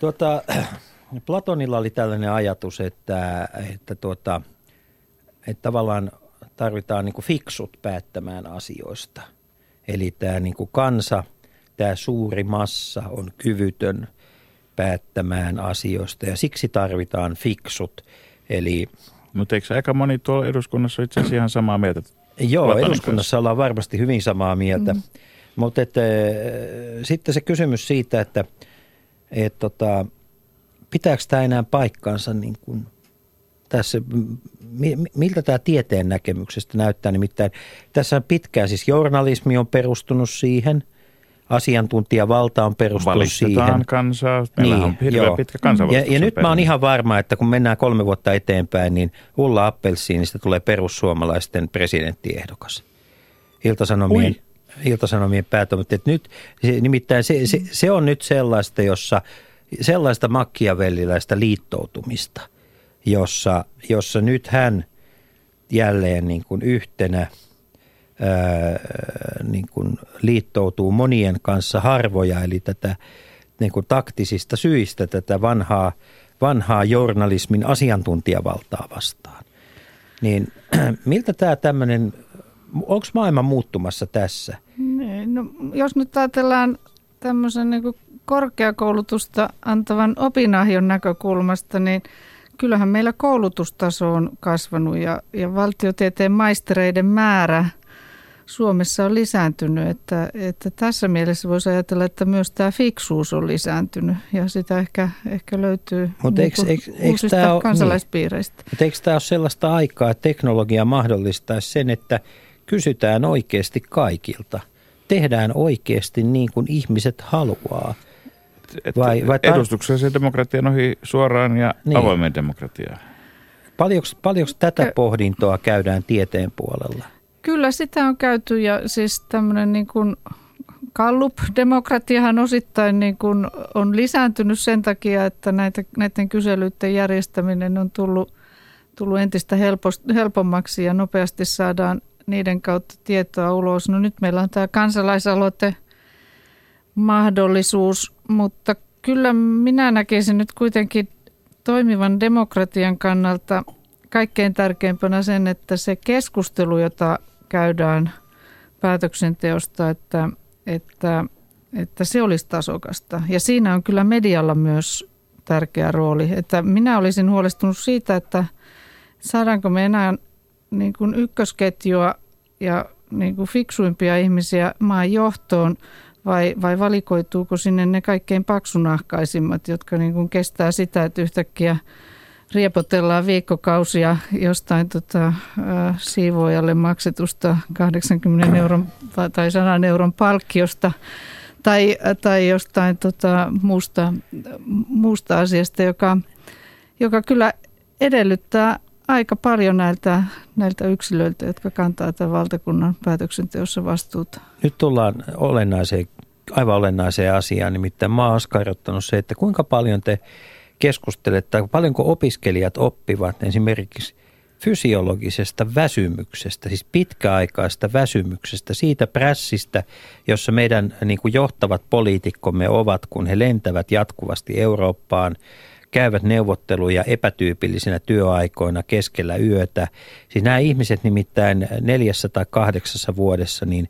Tuota, Platonilla oli tällainen ajatus, että, että, tuota, että tavallaan tarvitaan niin fiksut päättämään asioista – Eli tämä niin kuin kansa, tämä suuri massa on kyvytön päättämään asioista ja siksi tarvitaan fiksut. Eli, Mutta eikö aika moni tuolla eduskunnassa itse asiassa ihan samaa mieltä? Joo, eduskunnassa ollaan varmasti hyvin samaa mieltä. Mm. Mutta että, sitten se kysymys siitä, että et, tota, pitääkö tämä enää paikkansa niin kuin tässä, miltä tämä tieteen näkemyksestä näyttää? Nimittäin tässä pitkään siis journalismi on perustunut siihen, asiantuntijavalta on perustunut siihen. kansaa, meillä niin, on joo. pitkä Ja, ja nyt mä oon ihan varma, että kun mennään kolme vuotta eteenpäin, niin Ulla Appelsiinista tulee perussuomalaisten presidenttiehdokas. Iltasanomien, Iltasanomien päätoimittaja. Nyt, nimittäin se, se, se on nyt sellaista, jossa sellaista makkiavelliläistä liittoutumista – jossa, jossa nyt hän jälleen niin kuin yhtenä ää, niin kuin liittoutuu monien kanssa harvoja, eli tätä niin kuin taktisista syistä tätä vanhaa, vanhaa journalismin asiantuntijavaltaa vastaan. Niin miltä tämä tämmöinen, onko maailma muuttumassa tässä? Niin, no, jos nyt ajatellaan tämmöisen niin korkeakoulutusta antavan opinahjon näkökulmasta, niin – kyllähän meillä koulutustaso on kasvanut ja, ja valtiotieteen maistereiden määrä Suomessa on lisääntynyt. Että, että tässä mielessä voisi ajatella, että myös tämä fiksuus on lisääntynyt ja sitä ehkä, ehkä löytyy Mut niin eikö, eikö, eikö tämä ole, kansalaispiireistä. Niin. Mutta eikö tämä ole sellaista aikaa, että teknologia mahdollistaisi sen, että kysytään oikeasti kaikilta? Tehdään oikeasti niin kuin ihmiset haluaa – vai, vai tar- edustuksellisen demokratian ohi suoraan ja niin. avoimen demokratiaan. Paljonko, paljonko tätä pohdintoa käydään tieteen puolella? Kyllä sitä on käyty ja siis tämmöinen niin kuin Gallup-demokratiahan osittain niin kuin on lisääntynyt sen takia, että näitä, näiden kyselyiden järjestäminen on tullut, tullut entistä helpost, helpommaksi ja nopeasti saadaan niiden kautta tietoa ulos. No nyt meillä on tämä kansalaisaloite – mahdollisuus, mutta kyllä minä näkisin nyt kuitenkin toimivan demokratian kannalta kaikkein tärkeimpänä sen, että se keskustelu, jota käydään päätöksenteosta, että, että, että se olisi tasokasta. Ja siinä on kyllä medialla myös tärkeä rooli. Että minä olisin huolestunut siitä, että saadaanko me enää niin kuin ykkösketjua ja niin kuin fiksuimpia ihmisiä maan johtoon? Vai, vai valikoituuko sinne ne kaikkein paksunahkaisimmat, jotka niin kuin kestää sitä, että yhtäkkiä riepotellaan viikkokausia jostain tota, siivoajalle maksetusta 80 euron tai 100 euron palkkiosta tai, tai jostain tota, muusta, muusta asiasta, joka, joka kyllä edellyttää aika paljon näiltä, näiltä yksilöiltä, jotka kantaa tämän valtakunnan päätöksenteossa vastuuta. Nyt tullaan olennaiseen, aivan olennaiseen asiaan, nimittäin mä oon se, että kuinka paljon te keskustelette, paljonko opiskelijat oppivat esimerkiksi fysiologisesta väsymyksestä, siis pitkäaikaista väsymyksestä, siitä prässistä, jossa meidän niin kuin johtavat poliitikkomme ovat, kun he lentävät jatkuvasti Eurooppaan, käyvät neuvotteluja epätyypillisinä työaikoina keskellä yötä. Siis nämä ihmiset nimittäin neljässä tai kahdeksassa vuodessa, niin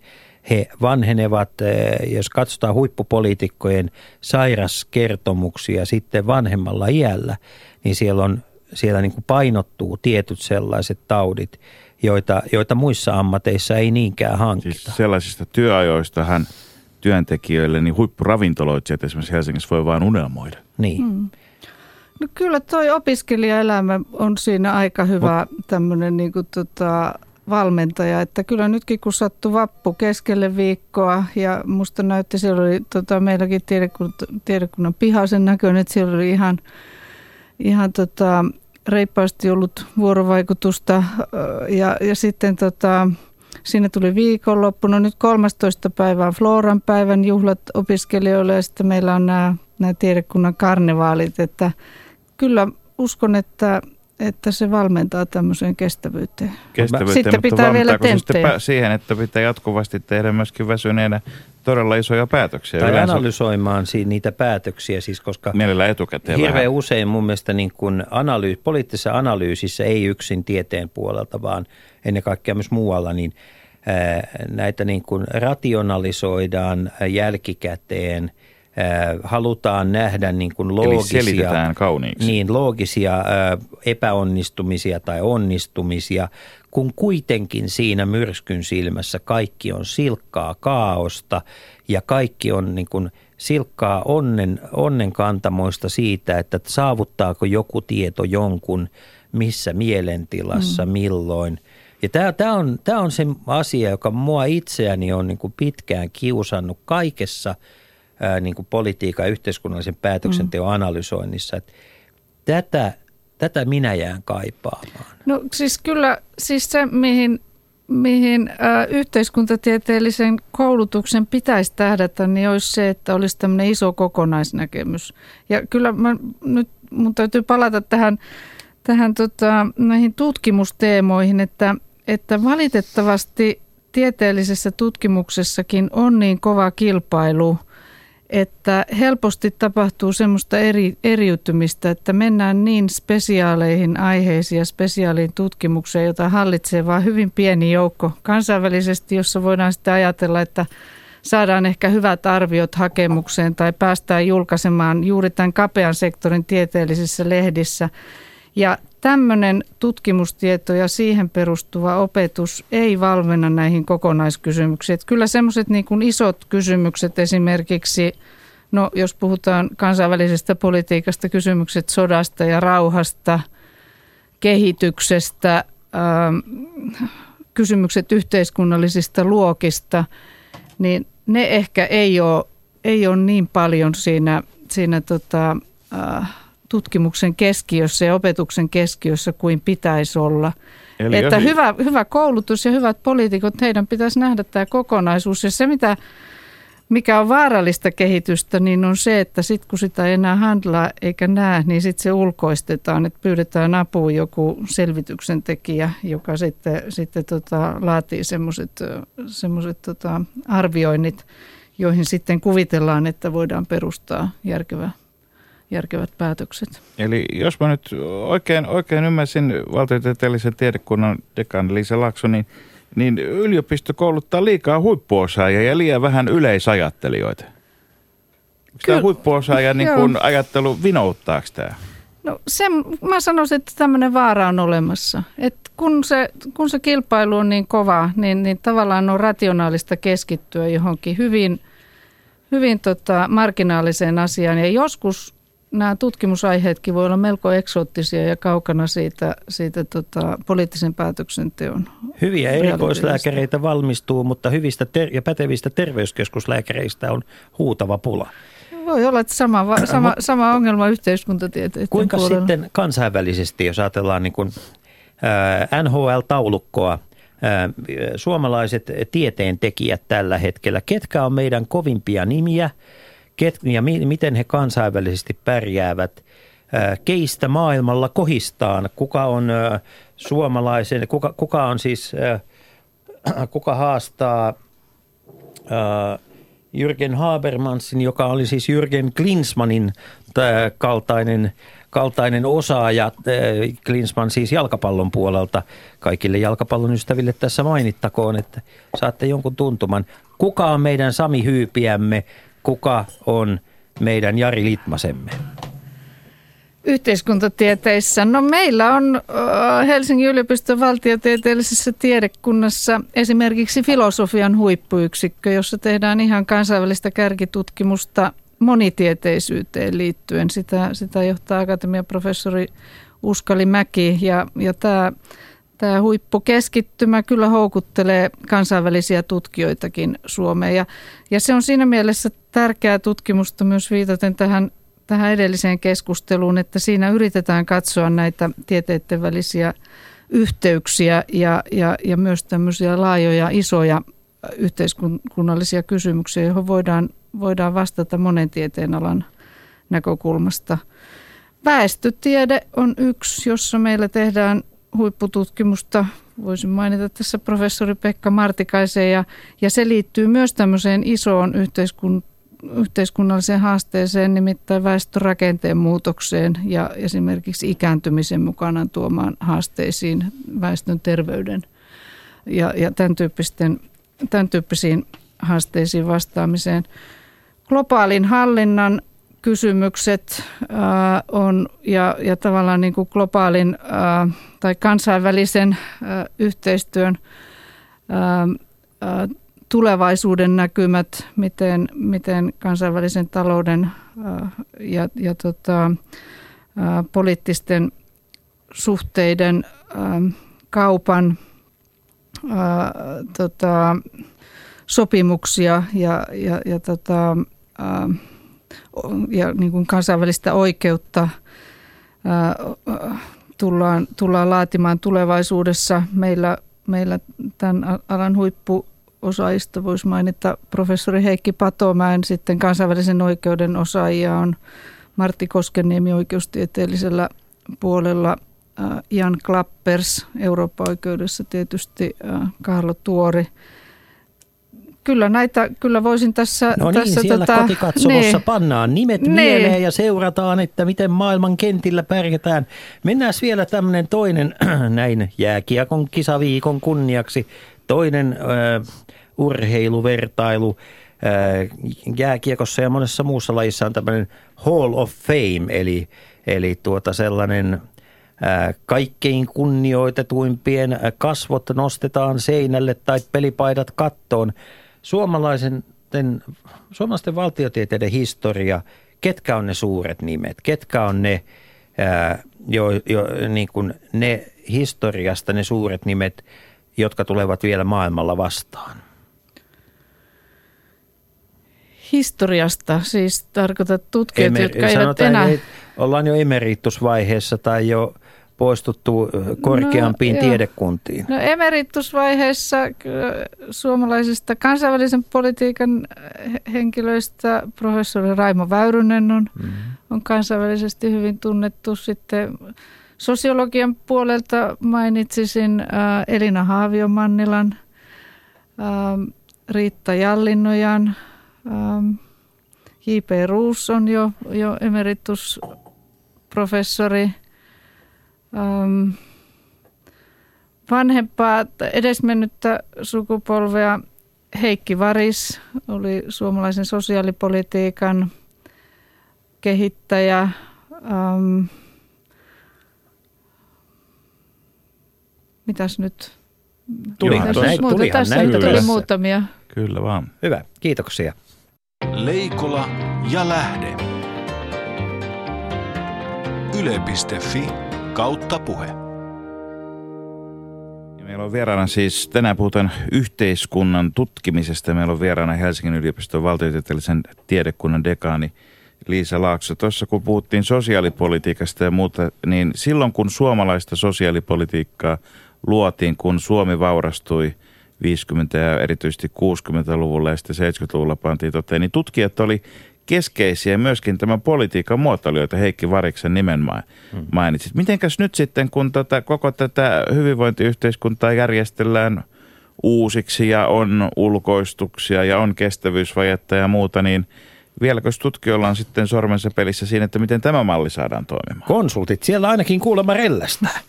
he vanhenevat, eh, jos katsotaan huippupoliitikkojen sairaskertomuksia sitten vanhemmalla iällä, niin siellä, on, siellä niin kuin painottuu tietyt sellaiset taudit, joita, joita muissa ammateissa ei niinkään hankita. Siis sellaisista työajoista hän työntekijöille, niin huippuravintoloitsijat esimerkiksi Helsingissä voi vain unelmoida. Niin. Hmm. No kyllä toi opiskelijaelämä on siinä aika hyvä tämmöinen niin kuin tota, valmentaja, että kyllä nytkin kun sattui vappu keskelle viikkoa ja musta näytti, siellä oli tota, meilläkin tiedekunnan, tiedekunnan pihaisen näköinen, että siellä oli ihan, ihan tota, reippaasti ollut vuorovaikutusta ja, ja sitten tota, Siinä tuli viikonloppu. No nyt 13. päivä on Floran päivän juhlat opiskelijoille ja sitten meillä on nämä, nämä tiedekunnan karnevaalit. Että kyllä uskon, että, että se valmentaa tämmöiseen kestävyyteen. kestävyyteen sitten pitää vielä tenttejä. siihen, että pitää jatkuvasti tehdä myöskin väsyneenä todella isoja päätöksiä. Tai yleensä. analysoimaan niitä päätöksiä, siis koska Mielellä etukäteen hirveän vähän. usein mun mielestä niin kuin analyys, poliittisessa analyysissä ei yksin tieteen puolelta, vaan ennen kaikkea myös muualla, niin näitä niin kuin rationalisoidaan jälkikäteen – halutaan nähdä niin kuin loogisia, niin, loogisia epäonnistumisia tai onnistumisia, kun kuitenkin siinä myrskyn silmässä kaikki on silkkaa kaaosta ja kaikki on niin kuin silkkaa onnen, onnen kantamoista siitä, että saavuttaako joku tieto jonkun, missä mielentilassa, mm. milloin. Ja tämä, tämä, on, tämä on se asia, joka mua itseäni on niin kuin pitkään kiusannut kaikessa – ää, niin kuin politiikan ja yhteiskunnallisen päätöksenteon mm. analysoinnissa. Että tätä, tätä minä jään kaipaamaan. No siis kyllä, siis se mihin, mihin ä, yhteiskuntatieteellisen koulutuksen pitäisi tähdätä, niin olisi se, että olisi tämmöinen iso kokonaisnäkemys. Ja kyllä mä, nyt mun täytyy palata tähän, tähän tota, näihin tutkimusteemoihin, että, että valitettavasti tieteellisessä tutkimuksessakin on niin kova kilpailu – että helposti tapahtuu semmoista eri, eriytymistä, että mennään niin spesiaaleihin aiheisiin ja spesiaaliin tutkimukseen, jota hallitsee vain hyvin pieni joukko kansainvälisesti, jossa voidaan sitten ajatella, että saadaan ehkä hyvät arviot hakemukseen tai päästään julkaisemaan juuri tämän kapean sektorin tieteellisissä lehdissä. Ja tämmöinen tutkimustieto ja siihen perustuva opetus ei valmenna näihin kokonaiskysymyksiin. Että kyllä semmoiset niin isot kysymykset esimerkiksi, no jos puhutaan kansainvälisestä politiikasta, kysymykset sodasta ja rauhasta, kehityksestä, ähm, kysymykset yhteiskunnallisista luokista, niin ne ehkä ei ole, ei ole niin paljon siinä, siinä tota, äh, tutkimuksen keskiössä ja opetuksen keskiössä kuin pitäisi olla. Eli että hyvä, hyvä koulutus ja hyvät poliitikot, heidän pitäisi nähdä tämä kokonaisuus. Ja se, mitä, mikä on vaarallista kehitystä, niin on se, että sitten kun sitä ei enää handlaa eikä näe, niin sitten se ulkoistetaan, että pyydetään apuun joku selvityksen tekijä, joka sitten, sitten tota, laatii semmoiset tota, arvioinnit, joihin sitten kuvitellaan, että voidaan perustaa järkevä järkevät päätökset. Eli jos mä nyt oikein, oikein ymmärsin valtiotieteellisen tiedekunnan dekan Liisa Lakso, niin, niin yliopisto kouluttaa liikaa huippuosaajia ja liian vähän yleisajattelijoita. Sitä Kyllä. huippuosaajan niin kun ajattelu vinouttaako tämä? No se, mä sanoisin, että tämmöinen vaara on olemassa. Et kun, se, kun se kilpailu on niin kova, niin, niin tavallaan on rationaalista keskittyä johonkin hyvin, hyvin tota, marginaaliseen asiaan. Ja joskus nämä tutkimusaiheetkin voi olla melko eksoottisia ja kaukana siitä, siitä tota, poliittisen päätöksenteon. Hyviä erikoislääkäreitä valmistuu, mutta hyvistä ter- ja pätevistä terveyskeskuslääkäreistä on huutava pula. Voi olla, että sama, sama, sama ongelma yhteiskuntatieteiden Kuinka puolella. sitten kansainvälisesti, jos ajatellaan niin kuin, ää, NHL-taulukkoa, ää, suomalaiset tieteentekijät tällä hetkellä, ketkä on meidän kovimpia nimiä ket, ja mi, miten he kansainvälisesti pärjäävät, ää, keistä maailmalla kohistaan, kuka on suomalaisen, kuka, kuka on siis, kuka haastaa Jürgen Habermansin, joka oli siis Jürgen Klinsmanin kaltainen, kaltainen osaaja, Klinsman siis jalkapallon puolelta. Kaikille jalkapallon ystäville tässä mainittakoon, että saatte jonkun tuntuman. Kuka on meidän Sami Hyypiämme, kuka on meidän Jari Litmasemme? Yhteiskuntatieteissä. No meillä on Helsingin yliopiston valtiotieteellisessä tiedekunnassa esimerkiksi filosofian huippuyksikkö, jossa tehdään ihan kansainvälistä kärkitutkimusta monitieteisyyteen liittyen. Sitä, sitä johtaa akatemiaprofessori Uskali Mäki ja, ja tämä Tämä huippukeskittymä kyllä houkuttelee kansainvälisiä tutkijoitakin Suomeen ja, ja se on siinä mielessä tärkeää tutkimusta myös viitaten tähän tähän edelliseen keskusteluun, että siinä yritetään katsoa näitä tieteiden välisiä yhteyksiä ja, ja, ja myös tämmöisiä laajoja, isoja yhteiskunnallisia kysymyksiä, joihin voidaan, voidaan vastata monen tieteenalan näkökulmasta. Väestötiede on yksi, jossa meillä tehdään huippututkimusta. Voisin mainita tässä professori Pekka Martikaisen ja, ja se liittyy myös tämmöiseen isoon yhteiskuntaan yhteiskunnalliseen haasteeseen, nimittäin väestörakenteen muutokseen ja esimerkiksi ikääntymisen mukanaan tuomaan haasteisiin väestön terveyden ja, ja tämän, tyyppisten, tämän tyyppisiin haasteisiin vastaamiseen. Globaalin hallinnan kysymykset ää, on ja, ja tavallaan niin kuin globaalin ää, tai kansainvälisen ää, yhteistyön ää, ää, tulevaisuuden näkymät, miten, miten kansainvälisen talouden äh, ja, ja tota, äh, poliittisten suhteiden, äh, kaupan, tota, sopimuksia ja, ja, ja, tota, ja niin kuin kansainvälistä oikeutta tullaan, tullaan laatimaan tulevaisuudessa. Meillä, meillä tämän alan huippu osaajista voisi mainita professori Heikki Patomäen, sitten kansainvälisen oikeuden osaajia on Martti Koskeniemi oikeustieteellisellä puolella, Jan Klappers Eurooppa-oikeudessa tietysti, Kahlo Tuori. Kyllä näitä, kyllä voisin tässä... No niin, tässä siellä tota, kotikatsomossa niin. pannaan nimet Niin. mieleen ja seurataan, että miten maailman kentillä pärjätään. Mennään vielä tämmöinen toinen näin jääkiekon kisaviikon kunniaksi. Toinen äh, urheiluvertailu äh, jääkiekossa ja monessa muussa lajissa on tämmöinen Hall of Fame, eli, eli tuota sellainen äh, kaikkein kunnioitetuimpien kasvot nostetaan seinälle tai pelipaidat kattoon. Suomalaisen, suomalaisten valtiotieteiden historia, ketkä on ne suuret nimet, ketkä on ne, ää, jo, jo, niin kuin ne historiasta ne suuret nimet, jotka tulevat vielä maailmalla vastaan. Historiasta, siis tarkoitat tutkijat, Emer- jotka eivät sanotaan, enää... ei- ollaan jo emeritusvaiheessa tai jo poistuttu korkeampiin No, joo. tiedekuntiin. No emeritusvaiheessa kyllä suomalaisista kansainvälisen politiikan he- henkilöistä professori Raimo Väyrynen on, Mm. on kansainvälisesti hyvin tunnettu. Sitten sosiologian puolelta mainitsisin ää, Elina Haaviomannilan, ää, Riitta Jallinnojan, ää, J.P. Ruus on jo, jo emeritusprofessori. Um, vanhempaa, edesmennyttä sukupolvea Heikki Varis oli suomalaisen sosiaalipolitiikan kehittäjä. Um, mitäs nyt? Tulihan Mitäs näitä, muuta? tulihan Tässä tässä. muutamia. Kyllä vaan. Hyvä, kiitoksia. Leikola ja lähde. Yle.fi kautta puhe. Meillä on vieraana siis, tänään puhutaan yhteiskunnan tutkimisesta. Meillä on vieraana Helsingin yliopiston valtiotieteellisen tiedekunnan dekaani Liisa Laakso. Tuossa kun puhuttiin sosiaalipolitiikasta ja muuta, niin silloin kun suomalaista sosiaalipolitiikkaa luotiin, kun Suomi vaurastui 50- ja erityisesti 60-luvulla ja sitten 70-luvulla pantiin toteen, niin tutkijat oli keskeisiä myöskin tämän politiikan muotoilijoita, Heikki Variksen nimen ma- mainitsit. Mitenkäs nyt sitten, kun tätä, koko tätä hyvinvointiyhteiskuntaa järjestellään uusiksi ja on ulkoistuksia ja on kestävyysvajetta ja muuta, niin vieläkö tutkijoilla on sitten sormensa pelissä siinä, että miten tämä malli saadaan toimimaan? Konsultit siellä ainakin kuulemma rellästää.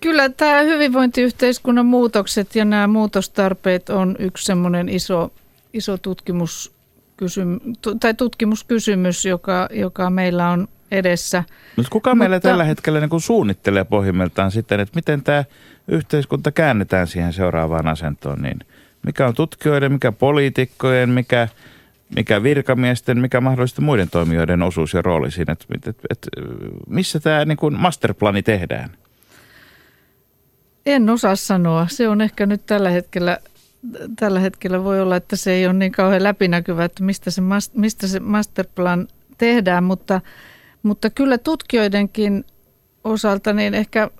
Kyllä tämä hyvinvointiyhteiskunnan muutokset ja nämä muutostarpeet on yksi semmoinen iso, iso tutkimuskysym, tu, tai tutkimuskysymys, joka, joka meillä on edessä. Mutta kuka Mutta- meillä tällä hetkellä niin suunnittelee pohjimmiltaan sitten, että miten tämä yhteiskunta käännetään siihen seuraavaan asentoon, niin mikä on tutkijoiden, mikä poliitikkojen, mikä, mikä virkamiesten, mikä mahdollisesti muiden toimijoiden osuus ja rooli siinä, että, että, että, että missä tämä niin masterplani tehdään? En osaa sanoa. Se on ehkä nyt tällä hetkellä, tällä hetkellä voi olla, että se ei ole niin kauhean läpinäkyvä, että mistä se, mistä se masterplan tehdään, mutta, mutta kyllä tutkijoidenkin osalta niin ehkä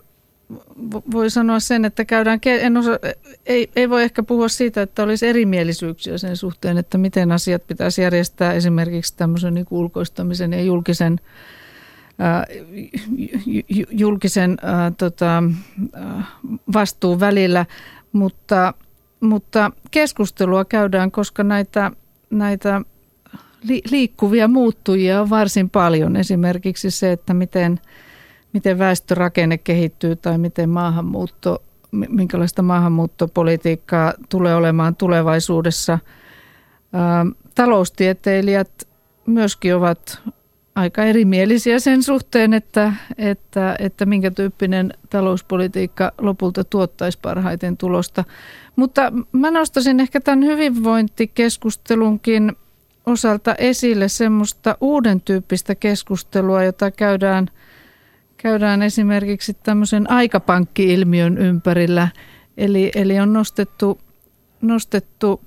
vo- voi sanoa sen, että käydään, en osa, ei, ei voi ehkä puhua siitä, että olisi erimielisyyksiä sen suhteen, että miten asiat pitäisi järjestää esimerkiksi tämmöisen niin ulkoistamisen ja julkisen ää, ju- ju- julkisen ää, tota, vastuun välillä, mutta, mutta keskustelua käydään, koska näitä, näitä li- liikkuvia muuttujia on varsin paljon. Esimerkiksi se, että miten, miten väestörakenne kehittyy tai miten maahanmuutto, mi- minkälaista maahanmuuttopolitiikkaa tulee olemaan tulevaisuudessa. Ää, Taloustieteilijät myöskin ovat aika erimielisiä sen suhteen, että, että, että minkä tyyppinen talouspolitiikka lopulta tuottaisi parhaiten tulosta. Mutta mä nostaisin ehkä tämän hyvinvointikeskustelunkin osalta esille semmoista uuden tyyppistä keskustelua, jota käydään, käydään esimerkiksi tämmöisen aikapankki-ilmiön ympärillä. Eli, eli on nostettu, nostettu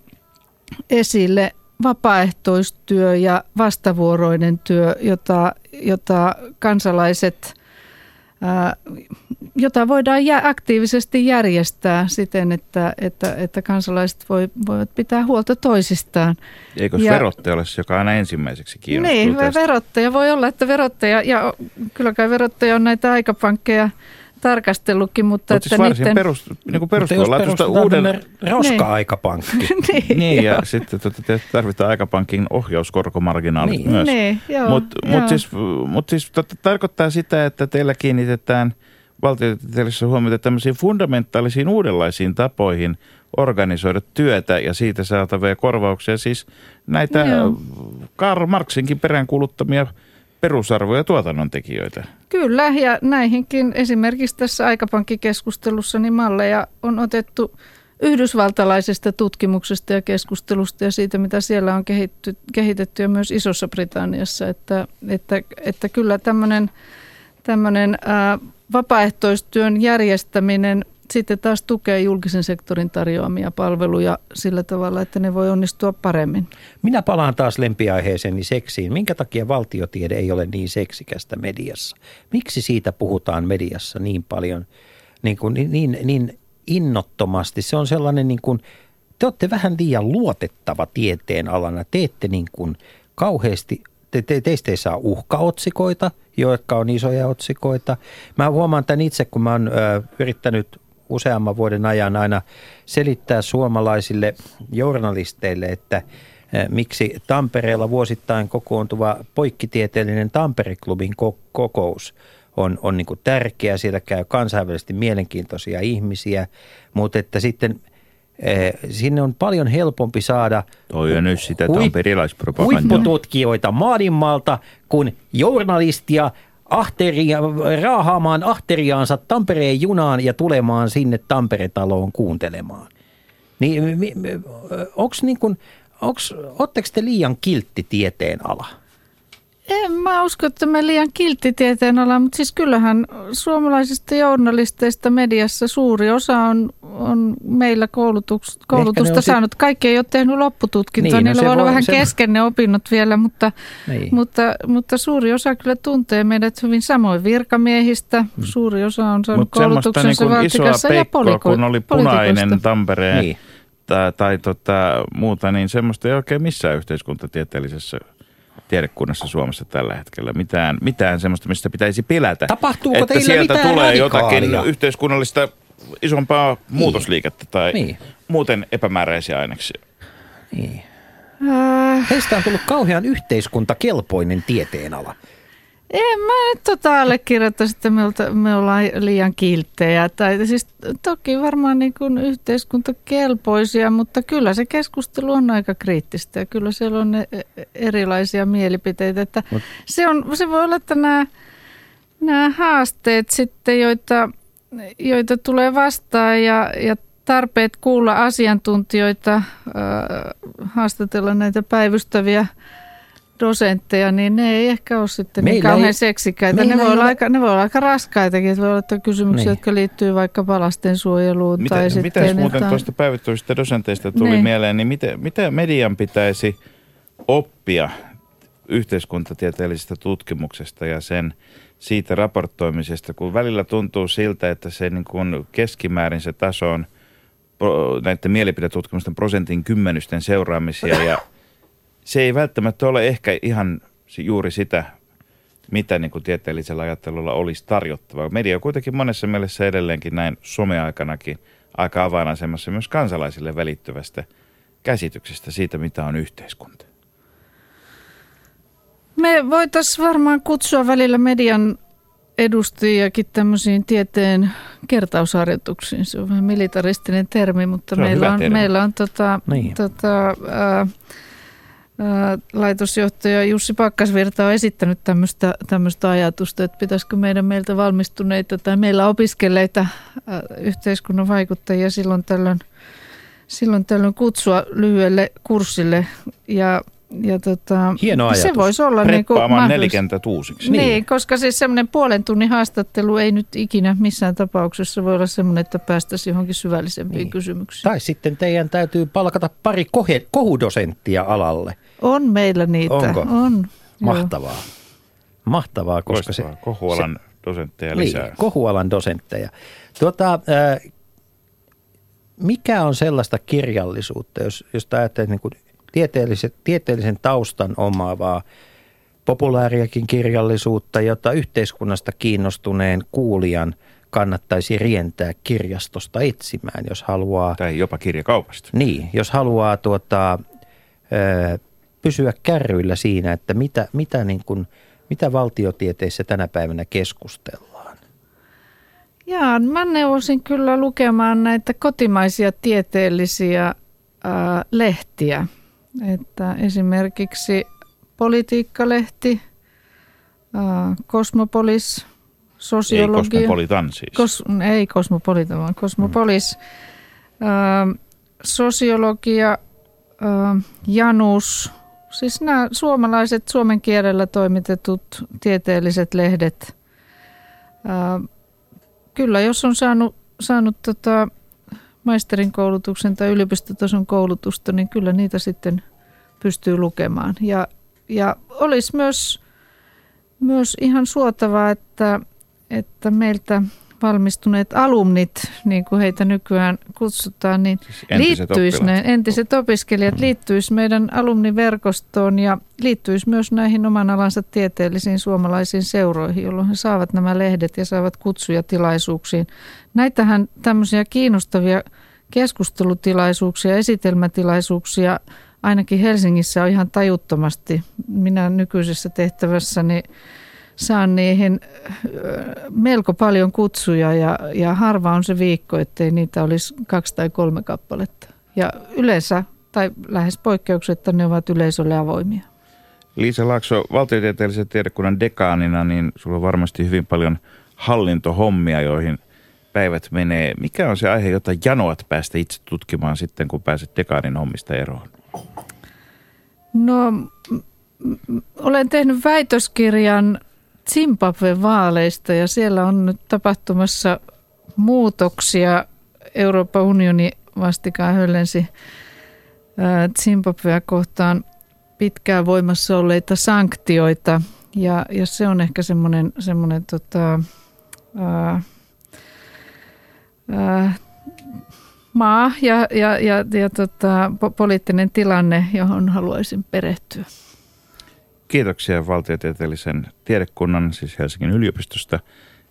esille vapaaehtoistyö ja vastavuoroinen työ, jota, jota kansalaiset, jota voidaan aktiivisesti järjestää siten, että, että, että kansalaiset voi, voivat pitää huolta toisistaan. Eikö Ja- verottaja ole se, joka aina ensimmäiseksi kiinnostuu Niin, tästä? verottaja voi olla, että verottaja, ja kyllä kai verottaja on näitä aikapankkeja tarkastellutkin, mutta Mutta että siis varsin niiden... perus, niin kuin perustetaan uuden... roska-aikapankki. niin, Niin, ja sitten tota, tarvitaan aikapankin ohjauskorkomarginaalit Niin. myös. niin, Mutta mut siis, mut siis totta, tarkoittaa sitä, että teillä kiinnitetään valtiotieteellisessä huomiota tämmöisiin fundamentaalisiin uudenlaisiin tapoihin organisoida työtä ja siitä saatavia korvauksia. Siis näitä Joo. Karl Marxinkin peräänkuuluttamia perusarvoja tuotannon tekijöitä. Kyllä, ja näihinkin esimerkiksi tässä aikapankkikeskustelussa niin malleja on otettu yhdysvaltalaisesta tutkimuksesta ja keskustelusta ja siitä, mitä siellä on kehitty, kehitetty ja myös Isossa Britanniassa, että, että, että kyllä tämmöinen, tämmöinen ää, vapaaehtoistyön järjestäminen sitten taas tukee julkisen sektorin tarjoamia palveluja sillä tavalla, että ne voi onnistua paremmin. Minä palaan taas lempiaiheeseeni seksiin. Minkä takia valtiotiede ei ole niin seksikästä mediassa? Miksi siitä puhutaan mediassa niin paljon, niin, kuin, niin, niin, niin innottomasti? Se on sellainen niin kuin, te olette vähän liian luotettava tieteen alana. Teette niin kuin kauheasti, te, te, teistä ei saa uhkaotsikoita, jotka on isoja otsikoita. Mä huomaan tämän itse, kun mä oon ö, yrittänyt useamman vuoden ajan aina selittää suomalaisille journalisteille, että eh, miksi Tampereella vuosittain kokoontuva poikkitieteellinen Tampere-klubin ko- kokous on, on niin kuin tärkeä. Siellä käy kansainvälisesti mielenkiintoisia ihmisiä, mutta että sitten eh, sinne on paljon helpompi saada Toi on nyt sitä Huip- huippututkijoita maailmalta kuin journalistia ahteria, raahaamaan ahteriaansa Tampereen junaan ja tulemaan sinne Tampere-taloon kuuntelemaan. Niin, onko niin kuin, onks, te liian kiltti tieteen ala? En mä usko, että me liian kiltti tieteen ala, mutta siis kyllähän suomalaisista journalisteista mediassa suuri osa on, on meillä koulutuks, koulutusta on sit- saanut. Kaikki ei ole tehnyt loppututkintoa, Niin, no niillä se voi olla voi- vähän se- kesken ne opinnot vielä, mutta, Niin. mutta, mutta suuri osa kyllä tuntee meidät hyvin samoin virkamiehistä. Suuri osa on saanut semmoista koulutuksensa niin isoa Valtikassa ja peikkoa, poliko- kun oli punainen. Tampereen Niin. tai, tai tota, muuta, niin semmoista ei oikein missään yhteiskuntatieteellisessä tiedekunnassa Suomessa tällä hetkellä. Mitään, mitään semmoista, mistä pitäisi pelätä. Tapahtuuko että teillä sieltä mitään tulee radikaalia? jotakin yhteiskunnallista isompaa muutosliikettä tai Niin. muuten epämääräisiä aineksia. Niin. Äh, Heistä on tullut kauhean yhteiskuntakelpoinen tieteenala. En mä nyt tota allekirjoittaisi, että me, olta, me ollaan liian kilttejä. Tai siis toki varmaan niin kuin yhteiskuntakelpoisia, mutta kyllä se keskustelu on aika kriittistä ja kyllä siellä on ne e- erilaisia mielipiteitä. Että se, on, se voi olla, että nämä, nämä haasteet sitten, joita, joita tulee vastaan ja, ja tarpeet kuulla asiantuntijoita, äh, haastatella näitä päivystäviä dosentteja, niin ne ei ehkä ole sitten niin kauhean ei- seksikäitä. Ne voi, olla ole- aika, ne voi olla aika raskaitakin. että Voi olla että kysymyksiä, Niin. jotka liittyy vaikka lastensuojeluun. Mitä, tai mitäs sitten muuten jotain- tuosta päivittävistä dosenteista tuli Niin. mieleen, niin mitä, mitä median pitäisi oppia yhteiskuntatieteellisestä tutkimuksesta ja sen siitä raportoimisesta, kun välillä tuntuu siltä, että se niin kuin keskimäärin se taso on näiden mielipidetutkimusten prosentin kymmenysten seuraamisia ja se ei välttämättä ole ehkä ihan juuri sitä, mitä niin kuin tieteellisellä ajattelulla olisi tarjottavaa. Media on kuitenkin monessa mielessä edelleenkin näin someaikanakin aika avainasemassa myös kansalaisille välittyvästä käsityksestä siitä, mitä on yhteiskunta. Me voitaisiin varmaan kutsua välillä median edustajiakin tämmöisiin tieteen kertausharjoituksiin. Se on vähän militaristinen termi, mutta meillä, on, termi. meillä on tota, Niin. tota, ää, laitosjohtaja Jussi Pakkasvirta on esittänyt tämmöistä, tämmöistä ajatusta, että pitäisikö meidän meiltä valmistuneita tai meillä opiskelleita yhteiskunnan vaikuttajia silloin tällöin, silloin tällöin kutsua lyhyelle kurssille. Ja ja tota, Hieno ajatus. Se voisi olla niin kuin nelikentät uusiksi. niin. Niin. niin, koska siis semmoinen puolen tunnin haastattelu ei nyt ikinä missään tapauksessa voi olla semmoinen, että päästäisiin johonkin syvällisempiin Niin. niin. kysymyksiin. Tai sitten teidän täytyy palkata pari kohe, kohudosenttia alalle. On meillä niitä. Onko? On. Joo. Mahtavaa. Mahtavaa, koska se... Loistavaa. Kohualan dosentteja lisää. Niin, kohualan dosentteja. Tuota, äh, mikä on sellaista kirjallisuutta, jos, jos ajattelet niin kuin tieteellisen, tieteellisen taustan omaavaa populaariakin kirjallisuutta, jota yhteiskunnasta kiinnostuneen kuulijan kannattaisi rientää kirjastosta etsimään, jos haluaa Tai jopa kirjakaupasta. niin, jos haluaa tuota, ö, pysyä kärryillä siinä, että mitä, mitä, niin kuin, mitä valtiotieteissä tänä päivänä keskustellaan. Jaa, mä neuvosin kyllä lukemaan näitä kotimaisia tieteellisiä ää, lehtiä. Että esimerkiksi Politiikkalehti, Kosmopolis, Ei Sosiologia. kosmopolitan siis. Kos, ei Kosmopolita, vaan Kosmopolis. Mm. sosiologia, ö, Janus, siis nämä suomalaiset suomen kielellä toimitetut tieteelliset lehdet. Ö, kyllä, jos on saanut, saanut tota maisterin koulutuksen tai yliopistotason koulutusta, niin kyllä niitä sitten pystyy lukemaan. Ja, ja olisi myös, myös ihan suotavaa, että, että meiltä valmistuneet alumnit, niin kuin heitä nykyään kutsutaan, niin Siis entiset oppilaat. ne, entiset opiskelijat liittyisi meidän alumniverkostoon ja liittyisi myös näihin oman alansa tieteellisiin suomalaisiin seuroihin, jolloin he saavat nämä lehdet ja saavat kutsuja tilaisuuksiin. Näitähän tämmöisiä kiinnostavia keskustelutilaisuuksia, esitelmätilaisuuksia ainakin Helsingissä on ihan tajuttomasti. Minä nykyisessä tehtävässäni saan niihin melko paljon kutsuja ja, ja harva on se viikko, ettei niitä olisi kaksi tai kolme kappaletta. Ja yleensä, tai lähes poikkeuksetta, ne ovat yleisölle avoimia. Liisa Laakso, valtiotieteellisen tiedekunnan dekaanina, niin sulla on varmasti hyvin paljon hallintohommia, joihin päivät menee. Mikä on se aihe, jota janoat päästä itse tutkimaan sitten, kun pääset dekaanin hommista eroon? No, olen tehnyt väitöskirjan Zimbabwen vaaleista ja siellä on nyt tapahtumassa muutoksia. Euroopan unioni vastikaan höllensi Zimbabwea kohtaan pitkään voimassa olleita sanktioita ja, ja se on ehkä semmoinen, semmoinen tota, ää, ää, maa ja, ja, ja, ja tota, po- poliittinen tilanne, johon haluaisin perehtyä. Kiitoksia valtiotieteellisen tiedekunnan, siis Helsingin yliopistosta,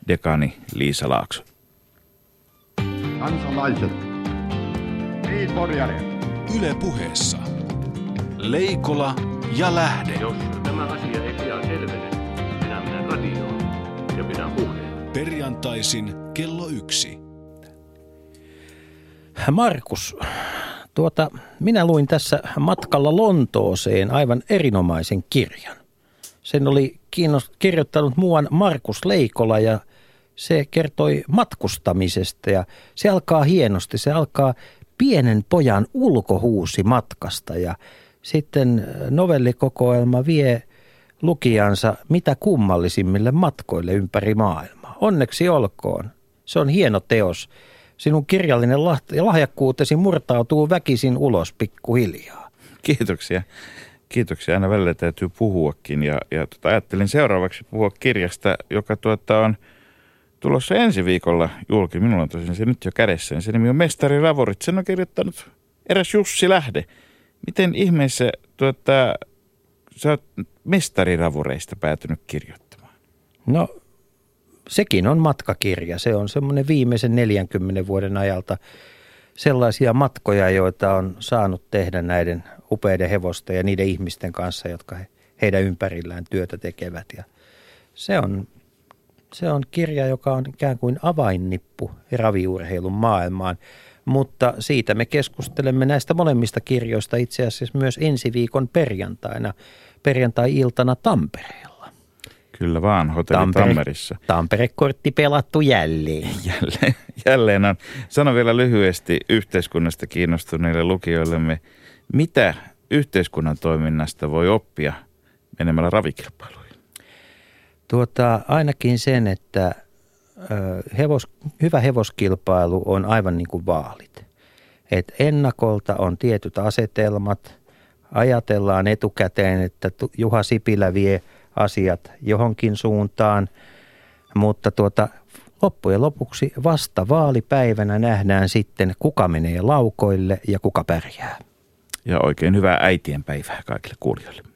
dekaani Liisa Laakso. Kansalaiset. Niin, Yle puheessa. Leikola ja Lähde. Jos tämä asia ei pian selvene, minä menen radioon ja pidän puheen. Perjantaisin kello yksi. Markus, tuota, minä luin tässä matkalla Lontooseen aivan erinomaisen kirjan. Sen oli kiinnost- kirjoittanut muuan Markus Leikola ja se kertoi matkustamisesta ja se alkaa hienosti. Se alkaa pienen pojan ulkohuusi matkasta ja sitten novellikokoelma vie lukijansa mitä kummallisimmille matkoille ympäri maailmaa. Onneksi olkoon. Se on hieno teos. Sinun kirjallinen lahjakkuutesi murtautuu väkisin ulos pikkuhiljaa. Kiitoksia. Kiitoksia. Aina välillä täytyy puhuakin. Ja, ja tota, ajattelin seuraavaksi puhua kirjasta, joka tuota on tulossa ensi viikolla julki. Minulla on tosiaan se nyt jo kädessä. Se nimi on Mestari Ravorit. Sen on kirjoittanut eräs Jussi Lähde. Miten ihmeessä tuota, sä oot mestariravureista päätynyt kirjoittamaan? No sekin on matkakirja. Se on semmoinen viimeisen 40 vuoden ajalta sellaisia matkoja, joita on saanut tehdä näiden upeiden hevosten ja niiden ihmisten kanssa, jotka he, heidän ympärillään työtä tekevät. Ja se on, se on kirja, joka on ikään kuin avainnippu raviurheilun maailmaan. Mutta siitä me keskustelemme näistä molemmista kirjoista itse asiassa myös ensi viikon perjantaina, perjantai-iltana Tampereella. Kyllä vaan, hotelli Tampere, Tammerissa. Tampere-kortti pelattu jälleen. Jälleen, jälleen on. Sano vielä lyhyesti yhteiskunnasta kiinnostuneille lukijoillemme, mitä yhteiskunnan toiminnasta voi oppia menemällä ravikilpailuihin? Tuota, ainakin sen, että hevos, hyvä hevoskilpailu on aivan niin kuin vaalit. Et ennakolta on tietyt asetelmat, ajatellaan etukäteen, että Juha Sipilä vie asiat johonkin suuntaan, mutta tuota, loppujen lopuksi vasta vaalipäivänä nähdään sitten, kuka menee laukoille ja kuka pärjää. Ja oikein hyvää äitienpäivää kaikille kuulijoille.